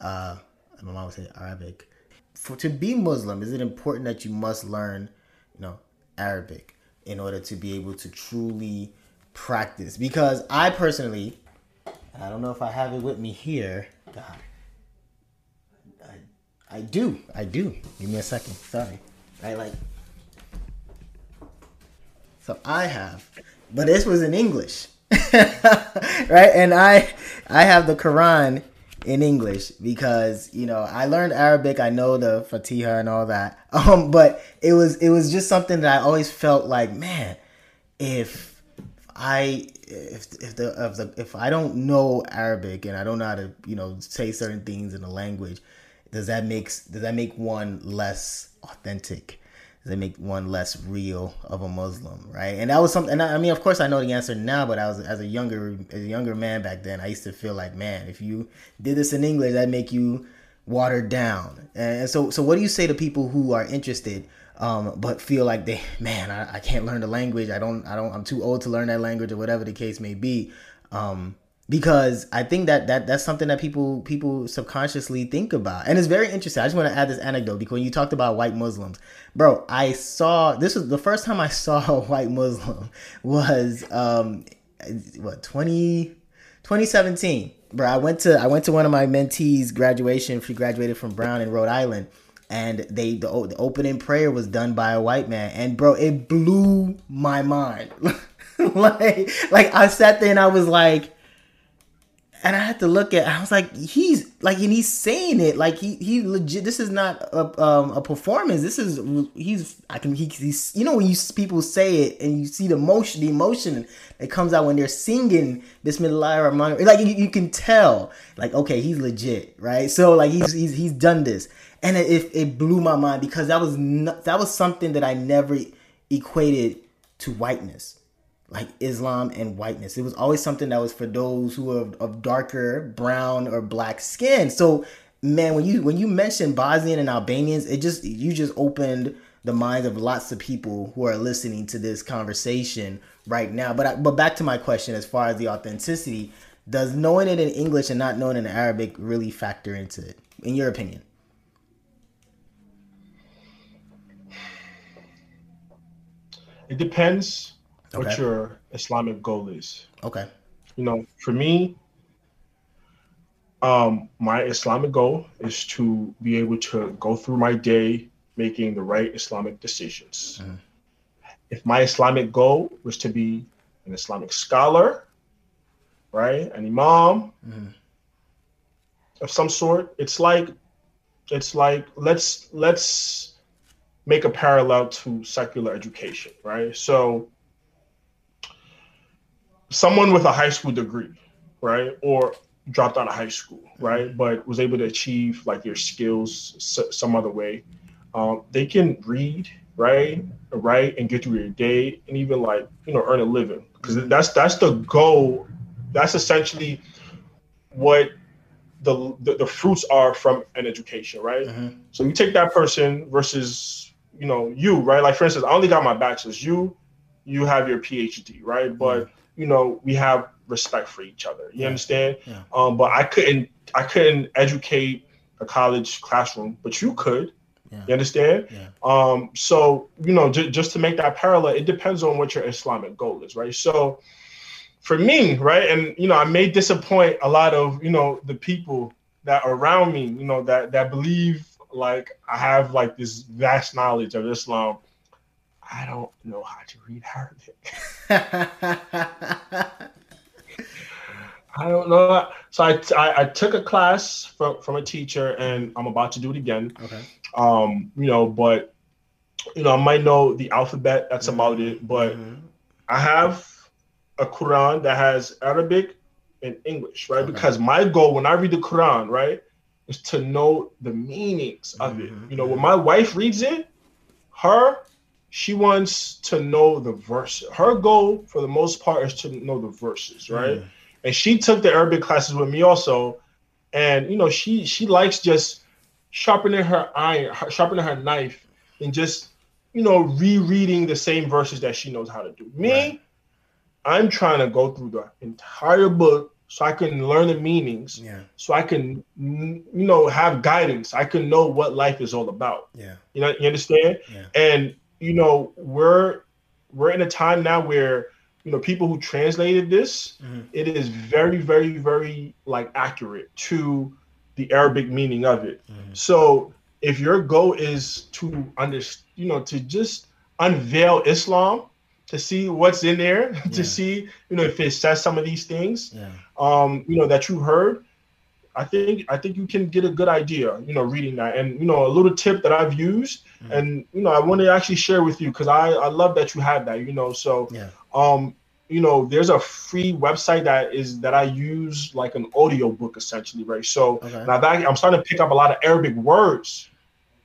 uh, my mom would say Arabic. For to be Muslim, is it important that you must learn, you know, Arabic in order to be able to truly practice? Because I personally, I don't know if I have it with me here. God, I, do, I do. Give me a second. Sorry, I like. So I have, but this was in English, (laughs) right? And I, I have the Quran in English because you know I learned Arabic. I know the Fatiha and all that. (laughs) Um, but it was it was just something that I always felt like, man, if I if if the if the if I don't know Arabic and I don't know how to you know say certain things in the language, does that makes does that make one less authentic? they make one less real of a Muslim, right? And that was something. And I, I, mean, of course, I know the answer now, but I was as a younger as a younger man back then. I used to feel like, man, if you did this in English, that make you watered down. And so, so what do you say to people who are interested? Um, but feel like they, man, I, I can't learn the language. I don't, I don't, I'm too old to learn that language or whatever the case may be. Um, because I think that, that that's something that people people subconsciously think about, and it's very interesting. I just want to add this anecdote because when you talked about white Muslims, bro, I saw this was the first time I saw (laughs) a white Muslim was um what 20, 2017. Bro, I went to I went to one of my mentees' graduation. She graduated from Brown in Rhode Island, and they the, the opening prayer was done by a white man, and bro, it blew my mind. (laughs) like like I sat there and I was like and I had to look at. I was like, he's like, and he's saying it like he he legit. This is not a um, a performance. This is he's I can he, he's you know when you people say it and you see the emotion the emotion that comes out when they're singing Bismillah Rahman like you, you can tell like okay he's legit right. So like he's he's he's done this and it it, it blew my mind because that was not, that was something that I never equated to whiteness like Islam and whiteness. It was always something that was for those who are of darker brown or black skin. So man, when you when you mentioned Bosnian and Albanians, it just you just opened the minds of lots of people who are listening to this conversation right now. But I, but back to my question as far as the authenticity, does knowing it in English and not knowing it in Arabic really factor into it in your opinion? It depends okay. what your Islamic goal is. Okay. You know, for me, um, my Islamic goal is to be able to go through my day making the right Islamic decisions. Mm-hmm. If my Islamic goal was to be an Islamic scholar, right, an imam mm-hmm. of some sort, it's like it's like let's let's make a parallel to secular education, right? So someone with a high school degree, right, or dropped out of high school, right, but was able to achieve like their skills some other way, um, they can read, right, write, and get through their day, and even like you know earn a living because that's that's the goal. That's essentially what the, the, the fruits are from an education, right? Mm-hmm. So you take that person versus you know you, right? Like for instance, I only got my bachelor's. You you have your PhD, right? But mm-hmm you know, we have respect for each other. You yeah. understand? Yeah. Um, but I couldn't I couldn't educate a college classroom, but you could. Yeah. You understand? Yeah. Um, so you know, j- just to make that parallel, it depends on what your Islamic goal is, right? So for me, right, and you know, I may disappoint a lot of you know the people that around me, you know, that that believe like I have like this vast knowledge of Islam. I don't know how to read Arabic. (laughs) I don't know. So I, I, I took a class from from a teacher, and I'm about to do it again. Okay. Um, you know, but you know, I might know the alphabet. That's about it. But Mhm. I have a Quran that has Arabic and English, right? Okay. Because my goal when I read the Quran, right, is to know the meanings of it. Mhm, You know, when my wife reads it, her she wants to know the verse. Her goal, for the most part, is to know the verses, right? And she took the Arabic classes with me also, and you know, she she likes just sharpening her iron, sharpening her knife, and just you know rereading the same verses that she knows how to do. Me, Right. I'm trying to go through the entire book so I can learn the meanings, Yeah. so I can you know have guidance. I can know what life is all about. Yeah. You know, you understand? Yeah. And you know, we're we're in a time now where you know people who translated this, Mhm. it is very, very, very like accurate to the Arabic meaning of it. Mhm. So if your goal is to under, you know, to just unveil Islam, to see what's in there, (laughs) Yeah. to see, you know, if it says some of these things, Yeah. um, you know, that you heard, I think I think you can get a good idea, you know, reading that. And you know, a little tip that I've used, Mhm. and you know, I want to actually share with you because I I love that you have that, you know. So Yeah. um, you know, there's a free website that is that I use like an audio book essentially, right? So Okay. now that I'm starting to pick up a lot of Arabic words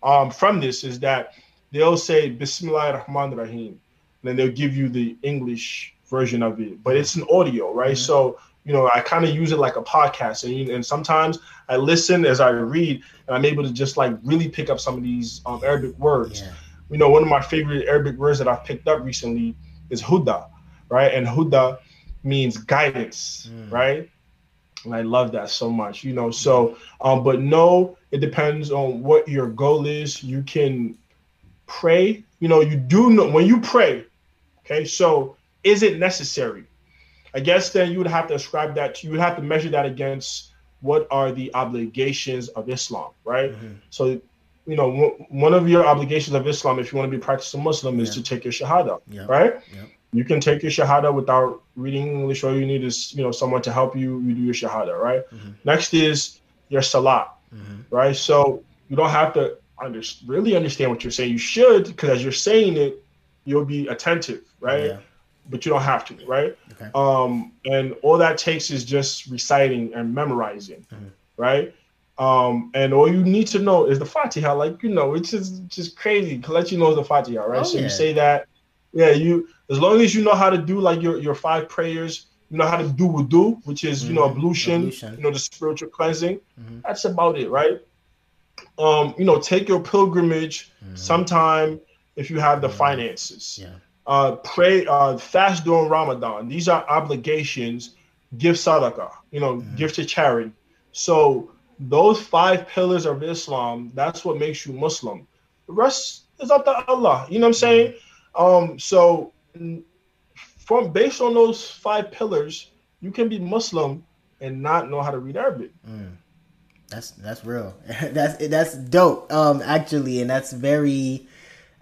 um from this is that they'll say Bismillah Rahman Rahim, and then they'll give you the English version of it, but it's an audio, right? Mhm. So you know, I kind of use it like a podcast, and, and sometimes I listen as I read, and I'm able to just like really pick up some of these um, Arabic words. Yeah. You know, one of my favorite Arabic words that I've picked up recently is huda, right? And huda means guidance, Mm. right? And I love that so much, you know. So, um, but no, it depends on what your goal is. You can pray, you know, you do know when you pray, okay. So, is it necessary? I guess then you would have to ascribe that to, you would have to measure that against what are the obligations of Islam, right? Mhm. So, you know, one- one of your obligations of Islam, if you want to be practicing Muslim, is Yeah. to take your Shahada, Yeah. right? Yep. You can take your Shahada without reading English. All you need is, you know, someone to help you. You do your Shahada, right? Mhm. Next is your Salah, Mhm. right? So you don't have to under, really understand what you're saying. You should, because as you're saying it, you'll be attentive, right? But you don't have to, right? Okay. Um, and all that takes is just reciting and memorizing, Mhm. right? Um, and all you need to know is the Fatiha. Like you know, it's just just crazy to let you know the Fatiha, right? Oh, so yeah. you say that, yeah. You as long as you know how to do like your your five prayers, you know how to do wudu, which is you know Mhm. ablution, Ablution. you know the spiritual cleansing. Mhm. That's about it, right? Um, you know, take your pilgrimage Mhm. sometime if you have the finances Yeah. Uh, pray, uh, fast during Ramadan. These are obligations. Give sadaqah, you know, give to charity. So those five pillars of Islam, that's what makes you Muslim. The rest is up to Allah. You know what I'm saying? Um, so from based on those five pillars, you can be Muslim and not know how to read Arabic. Mm. That's that's real. (laughs) that's that's dope. Um, actually, and that's very.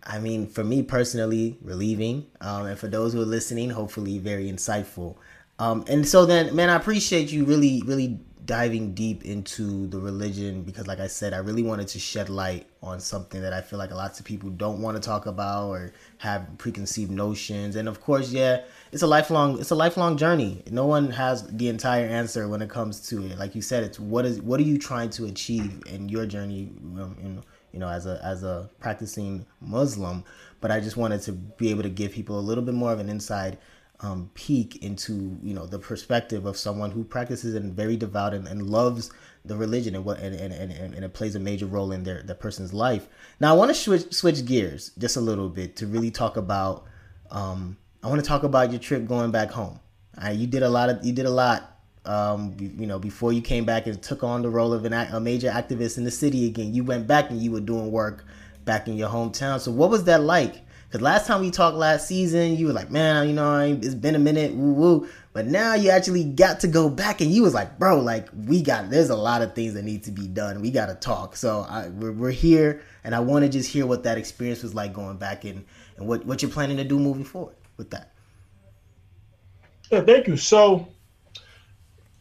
I mean, for me personally, relieving. Um, and for those who are listening, hopefully, very insightful. Um, and so then, man, I appreciate you really, really diving deep into the religion because, like I said, I really wanted to shed light on something that I feel like lots of people don't want to talk about or have preconceived notions. And of course, yeah, it's a lifelong, it's a lifelong journey. No one has the entire answer when it comes to it. Like you said, it's what is, what are you trying to achieve in your journey? Um, in, you know, as a as a practicing Muslim, but I just wanted to be able to give people a little bit more of an inside um, peek into you know the perspective of someone who practices and very devout and, and loves the religion and what and, and, and, and it plays a major role in their, their person's life. Now I want to switch switch gears just a little bit to really talk about um, I want to talk about your trip going back home. Uh, you did a lot of you did a lot um, you, know before you came back and took on the role of an, a major activist in the city again. You went back and you were doing work back in your hometown. So what was that like? Because last time we talked last season, you were like, man, you know, it's been a minute, woo woo. But now you actually got to go back, and you was like, bro, like we got. There's a lot of things that need to be done. We got to talk. So I, we're, we're here, and I want to just hear what that experience was like going back and and what what you're planning to do moving forward with that. Yeah, thank you. So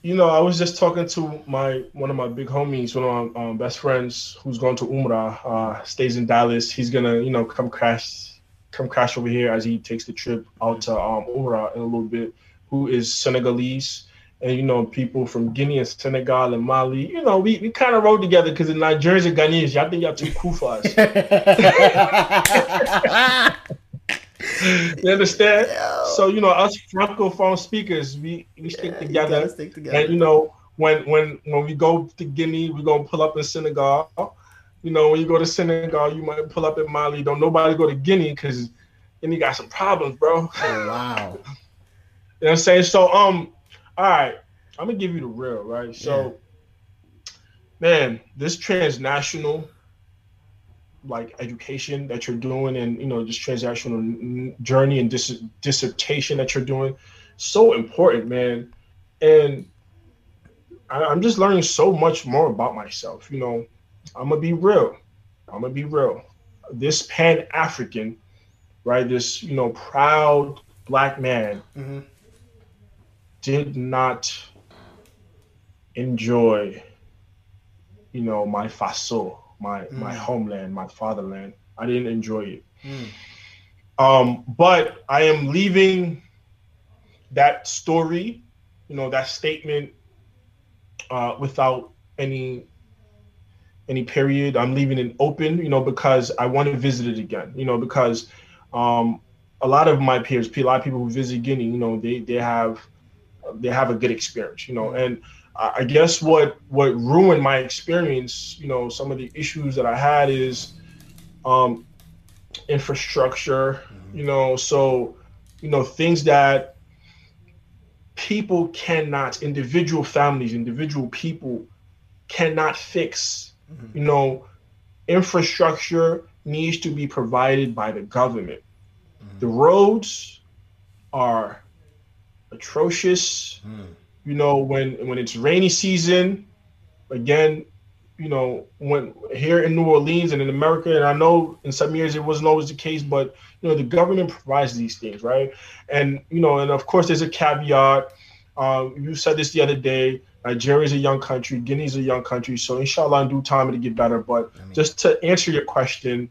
you know, I was just talking to my one of my big homies, one of my um, best friends, who's going to Umrah, uh, stays in Dallas. He's gonna, you know, come crash, come crash over here as he takes the trip out to um, Umrah in a little bit. Who is Senegalese, and you know, people from Guinea and Senegal and Mali. You know, we, we kind of rode together because in Nigerians and Ghanaians, y'all think y'all too cool for us. (laughs) (laughs) you understand? Yo. So you know, us francophone speakers, we we stick yeah, together. Stick together. And you know, when when when we go to Guinea, we're gonna pull up in Senegal. You know, when you go to Senegal, you might pull up in Mali. Don't nobody go to Guinea because Guinea got some problems, bro. Oh, (laughs) wow. you know what I'm saying? So um, all right, I'm gonna give you the real, right? So, yeah. man, this transnational like education that you're doing and you know this transactional journey and dis- dissertation that you're doing so important man. And I, i'm just learning so much more about myself you know. I'm gonna be real. I'm gonna be real. This pan-african right this you know proud black man mm-hmm. did not enjoy you know my faso my mm. my homeland, my fatherland. I didn't enjoy it. Mm. Um, but I am leaving that story, you know, that statement uh, without any any period. I'm leaving it open, you know, because I want to visit it again, you know, because um, a lot of my peers, a lot of people who visit Guinea, you know, they they have they have a good experience, you know, mm. and I guess what what ruined my experience, you know, some of the issues that I had is um, infrastructure, mm-hmm. you know, so you know things that people cannot, individual families, individual people cannot fix. Mm-hmm. You know, infrastructure needs to be provided by the government. Mm-hmm. The roads are atrocious. Mm you know, when when it's rainy season, again, you know, when here in New Orleans and in America, and I know in some years it wasn't always the case, but you know, the government provides these things, right? And you know, and of course, there's a caveat. Um, you said this the other day. Nigeria is a young country, Guinea is a young country, so inshallah, in due time it'll get better. But I mean, just to answer your question,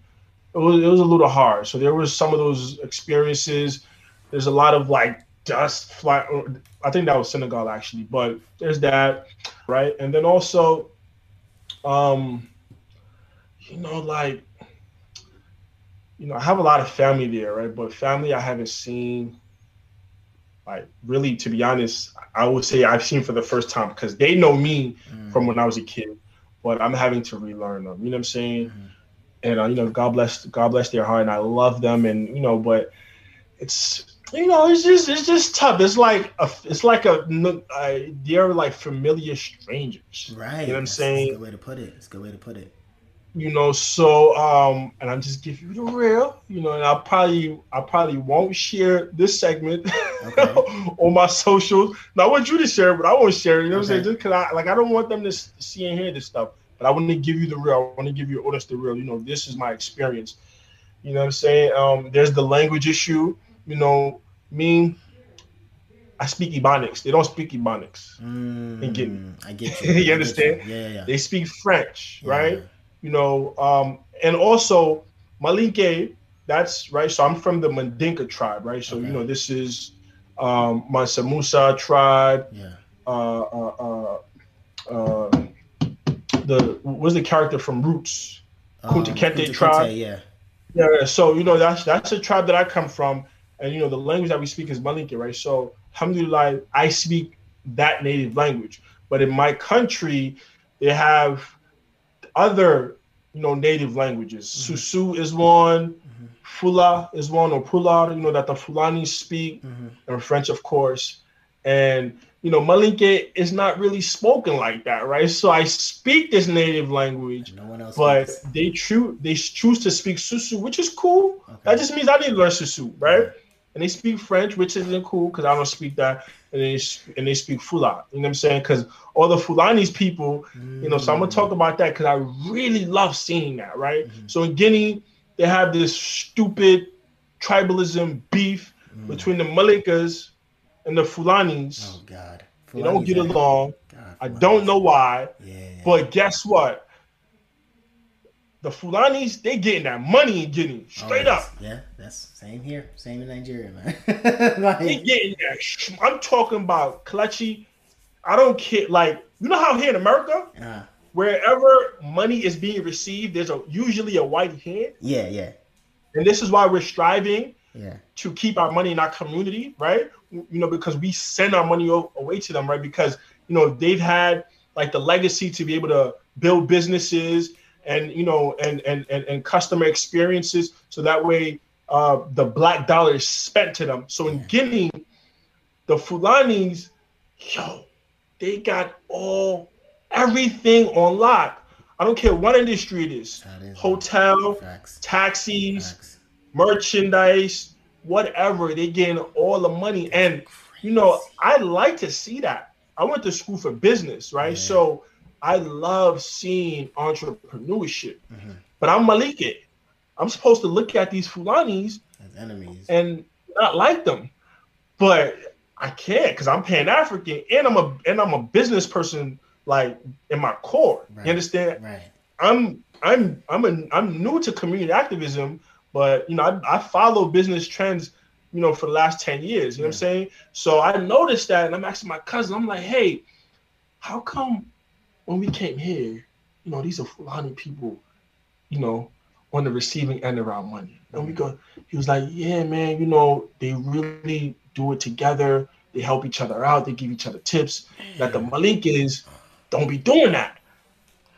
it was it was a little hard. So there was some of those experiences. There's a lot of like dust fly. I think that was Senegal actually, but there's that, right? And then also, um, you know, like, you know, I have a lot of family there, right? But family I haven't seen, like, really, to be honest, I would say I've seen for the first time because they know me mm. from when I was a kid, but I'm having to relearn them. You know what I'm saying? Mm-hmm. And uh, you know, God bless, God bless their heart, and I love them, and you know, but it's you know, it's just it's just tough. It's like a it's like a, a they're like familiar strangers. Right. You know what I'm saying? That's a good way to put it. It's a good way to put it. You know, so um, and I'm just giving you the real. You know, and I probably I probably won't share this segment okay. (laughs) on my socials. Now I want you to share, but I won't share. You know what I'm saying? Just because I like I don't want them to see and hear this stuff. But I want to give you the real. I want to give you honest the real. You know, this is my experience. You know what I'm saying? Um, there's the language issue you know, me, I speak Ebonics. They don't speak Ebonics. Mm, and get, I get (laughs) you. you understand? You. Yeah, yeah. They speak French, yeah. right? You know, um, and also Malinke, that's right. So I'm from the Mandinka tribe, right? So, okay. you know, this is um, Mansa Musa tribe. Yeah. Uh, uh, uh, uh, the what's the character from Roots? Um, Kunta Kinte tribe. Yeah. Yeah. So you know that's that's a tribe that I come from, and you know the language that we speak is Malinke, right? So alhamdulillah, I speak that native language. But in my country, they have other you know native languages. Mm-hmm. Susu is one, mm-hmm. Fula is one, or Pular, you know, that the Fulani speak, mm-hmm. and French, of course. And you know, Malinke is not really spoken like that, right? So I speak this native language, no but speaks. they choose they choose to speak Susu, which is cool. Okay. That just means I need to learn Susu, right? And they speak French, which isn't cool because I don't speak that, and they and they speak Fula. You know what I'm saying? Because all the Fulanis people, mm. you know. So I'm gonna talk about that because I really love seeing that. Right. Mm-hmm. So in Guinea, they have this stupid tribalism beef mm. between the Malikas and the Fulanis. Oh God. They don't get along. God, I don't know why, Yeah. but guess what? The Fulanis, they getting that money in Guinea, straight Oh, up. Yeah, that's same here. Same in Nigeria, man. (laughs) Like, They getting that. sh- I'm talking about Kelechi. I don't care. Like, you know how here in America, uh, wherever money is being received, there's a usually a white hand, yeah, yeah, and this is why we're striving yeah. to keep our money in our community, right? You know, because we send our money away to them, right? Because you know they've had like the legacy to be able to build businesses and you know and and and, and customer experiences, so that way uh, the black dollar is spent to them. So in. Guinea, the Fulanis, yo, they got all everything on lock. I don't care what industry it is, is hotel, facts. taxis Facts. merchandise, whatever. They getting all the money. And you know, I like to see that. I went to school for business, right? Yeah. So I love seeing entrepreneurship. Mhm. But I'm Malike. I'm supposed to look at these Fulanis As enemies. and not like them. But I can't because I'm Pan African and I'm a and I'm a business person like in my core. Right. You understand? right. I'm I'm I'm a, I'm new to community activism, but you know I, I follow business trends, you know, for the last ten years. You know what I'm saying? So I noticed that, and I'm asking my cousin. I'm like, hey, how come when we came here, you know, these are Fulani people, you know, on the receiving end of our money, and we go. He was like, yeah, man, you know, they really do it together. They help each other out. They give each other tips. That the Malik is, don't be doing that.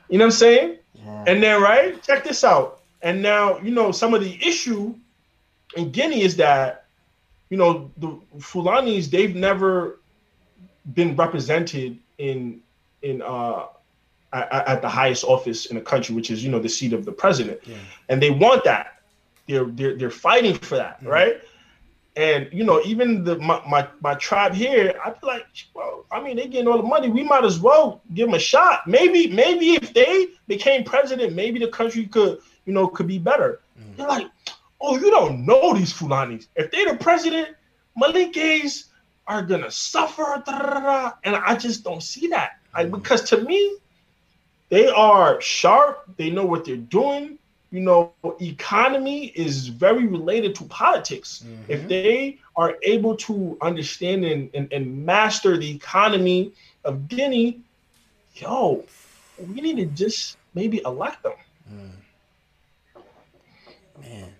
You know what I'm saying? Yeah. And then, right, check this out. And now, you know, some of the issue in Guinea is that, you know, the Fulanis, they've never been represented in in uh at, at the highest office in the country, which is, you know, the seat of the president. Yeah. And they want that. They're they're they're fighting for that, Mhm. right? And you know, even the my, my my tribe here, I feel like, well, I mean, they're getting all the money. We might as well give them a shot. Maybe, maybe if they became president, maybe the country could, you know, could be better. Mhm. They're like, oh, you don't know these Fulanis. If they're the president, Malikes are gonna suffer. da, da, da. And I just don't see that. Like, Mhm. because to me, they are sharp. They know what they're doing. You know, economy is very related to politics. If Mhm. they are able to understand and, and, and master the economy of Guinea, yo, we need to just maybe elect them. Mm. Man.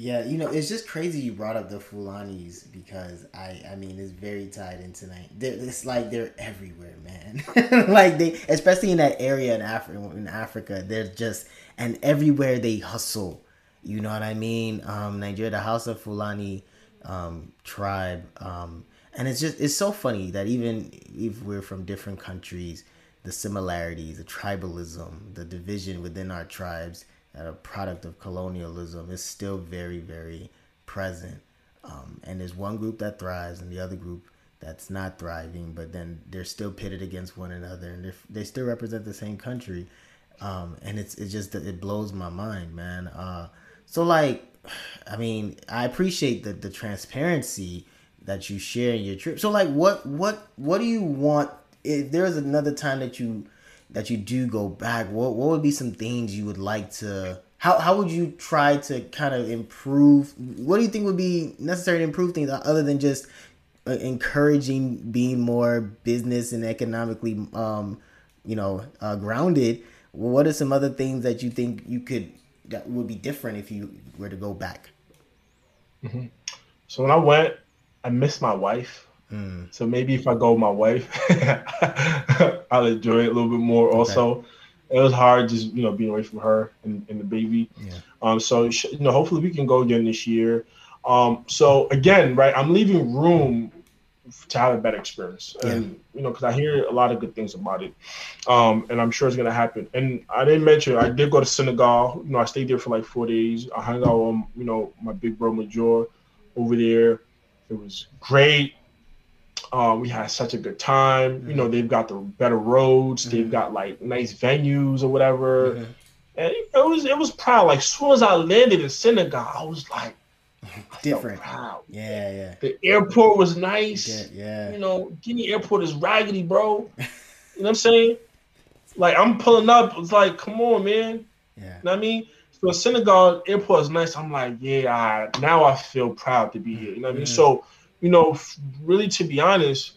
Yeah, you know, it's just crazy you brought up the Fulanis because I, I mean, it's very tied in tonight. They're, it's like they're everywhere, man. (laughs) like they, especially in that area in Africa, in Africa, they're just and everywhere they hustle. You know what I mean? Um, Nigeria, the Hausa-Fulani um, tribe, um, and it's just it's so funny that even if we're from different countries, the similarities, the tribalism, the division within our tribes a product of colonialism is still very, very present. Um, and there's one group that thrives and the other group that's not thriving, but then they're still pitted against one another and they still represent the same country. Um, and it's it's just it blows my mind, man. Uh, so like, I mean, I appreciate the the transparency that you share in your trip. So like, what what what do you want? If there's another time that you that you do go back, what what would be some things you would like to? How how would you try to kind of improve? What do you think would be necessary to improve things other than just uh, encouraging being more business and economically, um, you know, uh, grounded? What are some other things that you think you could that would be different if you were to go back? So when I went, I missed my wife. Mm, So maybe if I go with my wife, (laughs) I'll enjoy it a little bit more. Also, it was hard just you know being away from her and, and the baby. yeah. Um, so sh- you know, hopefully we can go again this year. Um, so again, right, I'm leaving room to have a better experience, and you know, because I hear a lot of good things about it, um, and I'm sure it's gonna happen. And I didn't mention I did go to Senegal. You know, I stayed there for like four days. I hung out with you know my big bro Major over there. It was great. Uh, we had such a good time. You know, they've got the better roads. They've Mhm. got like nice venues or whatever. Mhm. And it was it was proud. Like as soon as I landed in Senegal, I was like, (laughs) Different. Yeah, yeah. The airport was nice. Yeah, yeah. You know, Guinea airport is raggedy, bro. you know what I'm saying? Like I'm pulling up, it's like, come on, man. Yeah. You know what I mean? So Senegal airport is nice. I'm like, yeah, I, now I feel proud to be here. You know what I mean? Mhm. So, you know, really to be honest,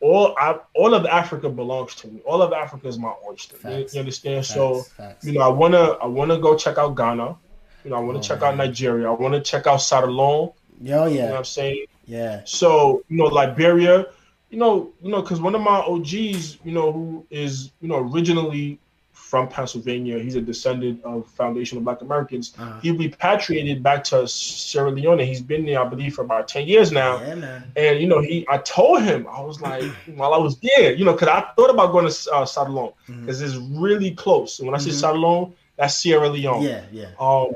all I, all of Africa belongs to me. All of Africa is my oyster. You, you understand? So, Facts, facts. you know, I wanna I wanna go check out Ghana. You know, I wanna Oh, check out. Nigeria. I wanna check out Sadalon. Yo, You know what yeah, I'm saying? yeah. So, you know, Liberia, you know, you know, because one of my OGs, you know, who is, you know, originally from Pennsylvania, he's a descendant of Foundational Black Americans. Uh-huh. He repatriated back to Sierra Leone. He's been there, I believe, for about 10 years now. Yeah. And you know, he, I told him, I was like, (clears throat) while I was there, you know, because I thought about going to uh, Sadalon Mhm. because it's really close. And when I say Mhm. Sadalon, that's Sierra Leone. Yeah, yeah. Um,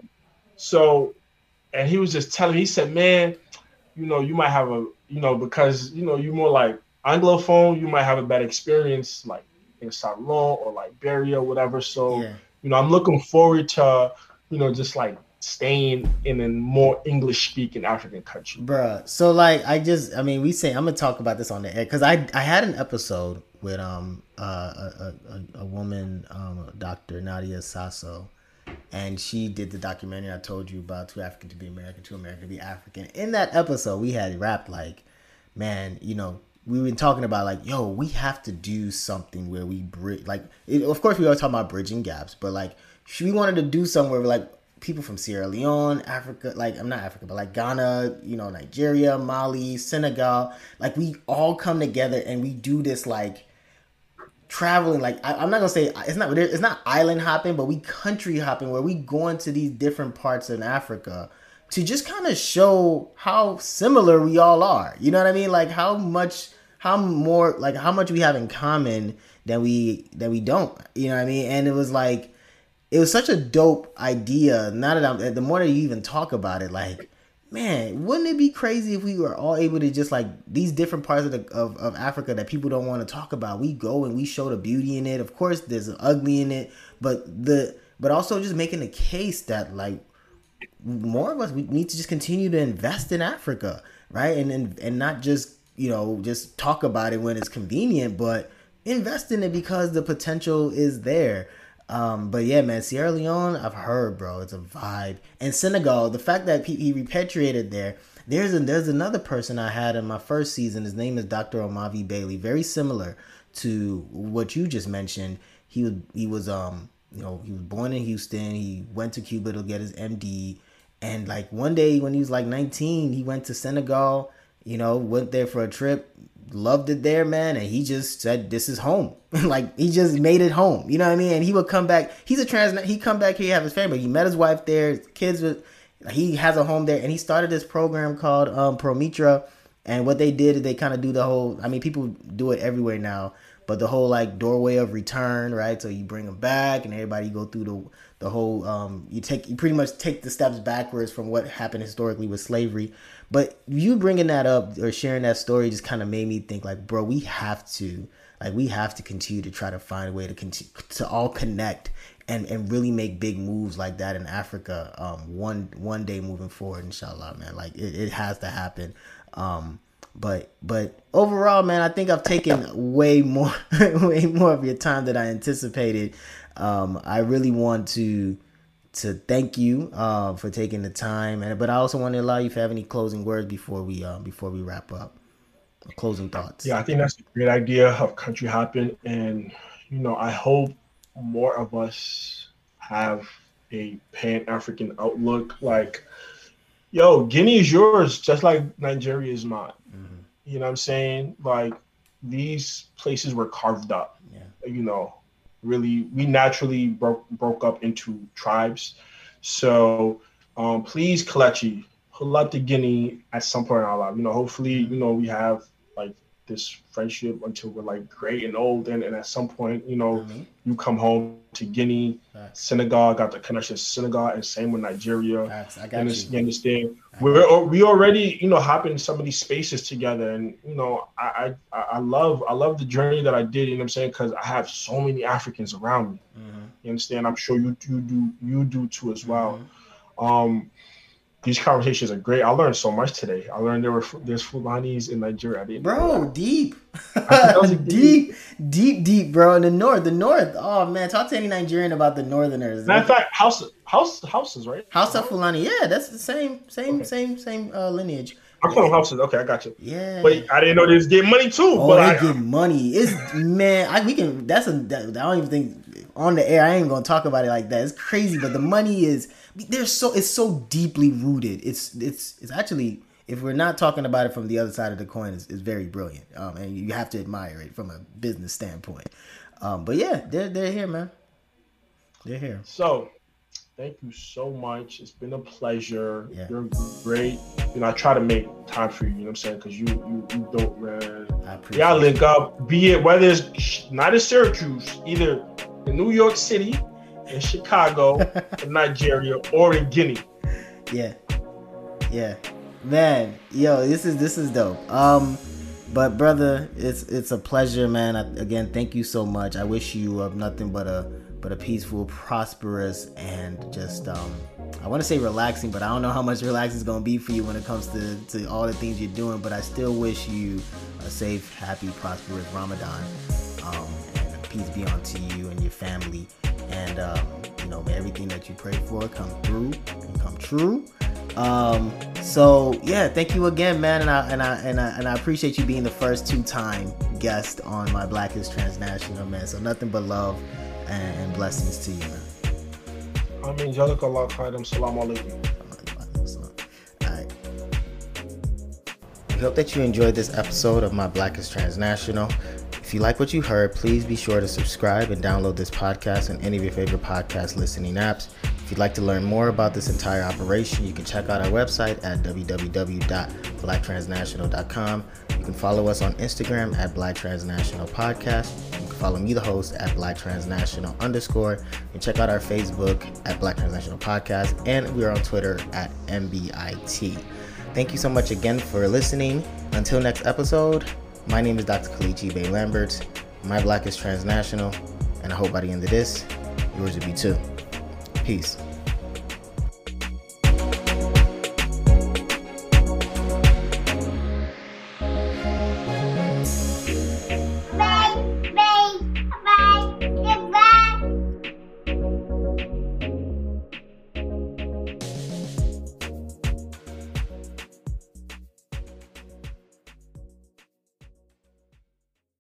so, and he was just telling me, he said, man, you know, you might have a, you know, because, you know, you more like Anglophone, you might have a bad experience like in Salon or Liberia or whatever. So, Yeah. you know, I'm looking forward to, you know, just like staying in a more English speaking African country. Bruh, so like I just I mean we say I'm gonna talk about this on the air because I I had an episode with um uh, a, a, a- a woman um Dr. Nadia Sasso and she did the documentary I told you about Too African to be American, Too American to be African. In that episode we had rapped like, man, you know, we've been talking about like, yo, we have to do something where we bridge like it, of course we always talk about bridging gaps, but like we wanted to do somewhere where like people from Sierra Leone, Africa, like I'm not Africa, but like Ghana, you know, Nigeria, Mali, Senegal, like we all come together and we do this like traveling like I, i'm not gonna say it's not it's not island hopping but we country hopping where we go into these different parts in africa to just kind of show how similar we all are. You know what i mean? Like how much how more like how much we have in common that we that we don't you know what i mean and it was like it was such a dope idea now that i'm the more that you even talk about it like man, wouldn't it be crazy if we were all able to just like these different parts of the of, of Africa that people don't want to talk about? We go and we show the beauty in it. Of course, there's an ugly in it, but the but also just making the case that like more of us we need to just continue to invest in Africa, right? And and and not just you know just talk about it when it's convenient, but invest in it because the potential is there. Um, but yeah, man, Sierra Leone, I've heard, bro, it's a vibe. And Senegal, the fact that he, he repatriated there, there's a, there's another person I had in my first season. His name is Dr. Omavi Bailey, very similar to what you just mentioned. He was he was um you know he was born in Houston. He went to Cuba to get his MD, and like one day when he was like 19, he went to Senegal. You know, went there for a trip, loved it there, man, and he just said this is home. (laughs) like he just made it home. You know what I mean? And he would come back. He's a trans. He come back here, have his family. He met his wife there. His kids with. He has a home there, and he started this program called um, Promitra. And what they did is they kind of do the whole. I mean, people do it everywhere now, but the whole like doorway of return, right? So you bring them back, and everybody go through the the whole. Um, you take you pretty much take the steps backwards from what happened historically with slavery. But you bringing that up or sharing that story just kind of made me think like, bro, we have to like we have to continue to try to find a way to continue to all connect and and really make big moves like that in Africa. Um, one one day moving forward, inshallah, man. Like it, it has to happen. Um, but but overall, man, I think I've taken way more (laughs) way more of your time than I anticipated. Um, I really want to to thank you uh, for taking the time, and but I also want to allow you if you have any closing words before we uh, before we wrap up. Closing thoughts. Yeah, I think that's a great idea of country hopping, and you know, I hope more of us have a pan African outlook. Like, yo, Guinea is yours, just like Nigeria is mine. Mhm. You know what I'm saying? Like, these places were carved up. Yeah. You know, really, we naturally broke broke up into tribes. So, um, please, Kelechi, pull up to Guinea at some point in our life. You know, hopefully, you know, we have like this friendship until we're like great and old, and, and at some point, you know, Mhm. you come home to Guinea, Facts. Senegal, got the connection to Senegal, and same with Nigeria. Facts. I You got understand? you. you understand? We're we already, you know, hopping some of these spaces together, and you know, I I, I love I love the journey that I did. You know what I'm saying? Because I have so many Africans around me. Mhm. You understand? I'm sure you you do you do too as well. Mhm. Um, these conversations are great. I learned so much today. I learned there were there's Fulanis in Nigeria. Bro, deep, deep, deep, deep, bro. In the north, the north. Oh man, talk to any Nigerian about the Northerners. Matter of fact, house, house, houses, right? Hausa-Fulani. Yeah, that's the same, same, okay. same, same uh, lineage. I call them houses. Okay, I got you. Yeah. But I didn't know they was getting money too. Oh, but they I, get money. It's man, I, we can. That's a. That, I don't even think on the air. I ain't gonna talk about it like that. It's crazy, but the money is. There's so it's so deeply rooted. It's it's it's actually if we're not talking about it from the other side of the coin, it's, it's very brilliant. Um, and you have to admire it from a business standpoint. Um, but yeah, they're they're here, man. They're here. So thank you so much. It's been a pleasure. Yeah. You're great. You know, I try to make time for you, you know what I'm saying? Because you, you you don't man. I appreciate Yeah, link up. Be it whether it's not in Syracuse, either in New York City, in Chicago, (laughs) in Nigeria, or in Guinea. Yeah. Yeah. Man, yo, this is this is dope. Um but brother, it's it's a pleasure, man. I, again, thank you so much. I wish you uh, nothing but a but a peaceful, prosperous, and just um, I want to say relaxing, but I don't know how much relaxing is gonna be for you when it comes to to all the things you're doing. But I still wish you a safe, happy, prosperous Ramadan, um, peace be unto you and your family, and um, you know everything that you pray for come through and come true. Um, so yeah, thank you again, man, and I and I and I and I appreciate you being the first two-time guest on my Black is Transnational, man. So nothing but love and, and blessings to you, man. I mean, Jalika Khadim, Salam Alaikum. Alright. We hope that you enjoyed this episode of My Black is Transnational. If you like what you heard, please be sure to subscribe and download this podcast on any of your favorite podcast listening apps. If you'd like to learn more about this entire operation, you can check out our website at www.blacktransnational.com. You can follow us on Instagram at Black Transnational Podcast. You can follow me, the host, at Black Transnational underscore. And check out our Facebook at Black Transnational Podcast, and we are on Twitter at MBIT. Thank you so much again for listening. Until next episode, my name is Dr. Kelechi Bay Lambert. My Black is Transnational, and I hope by the end of this, yours will be too. Peace.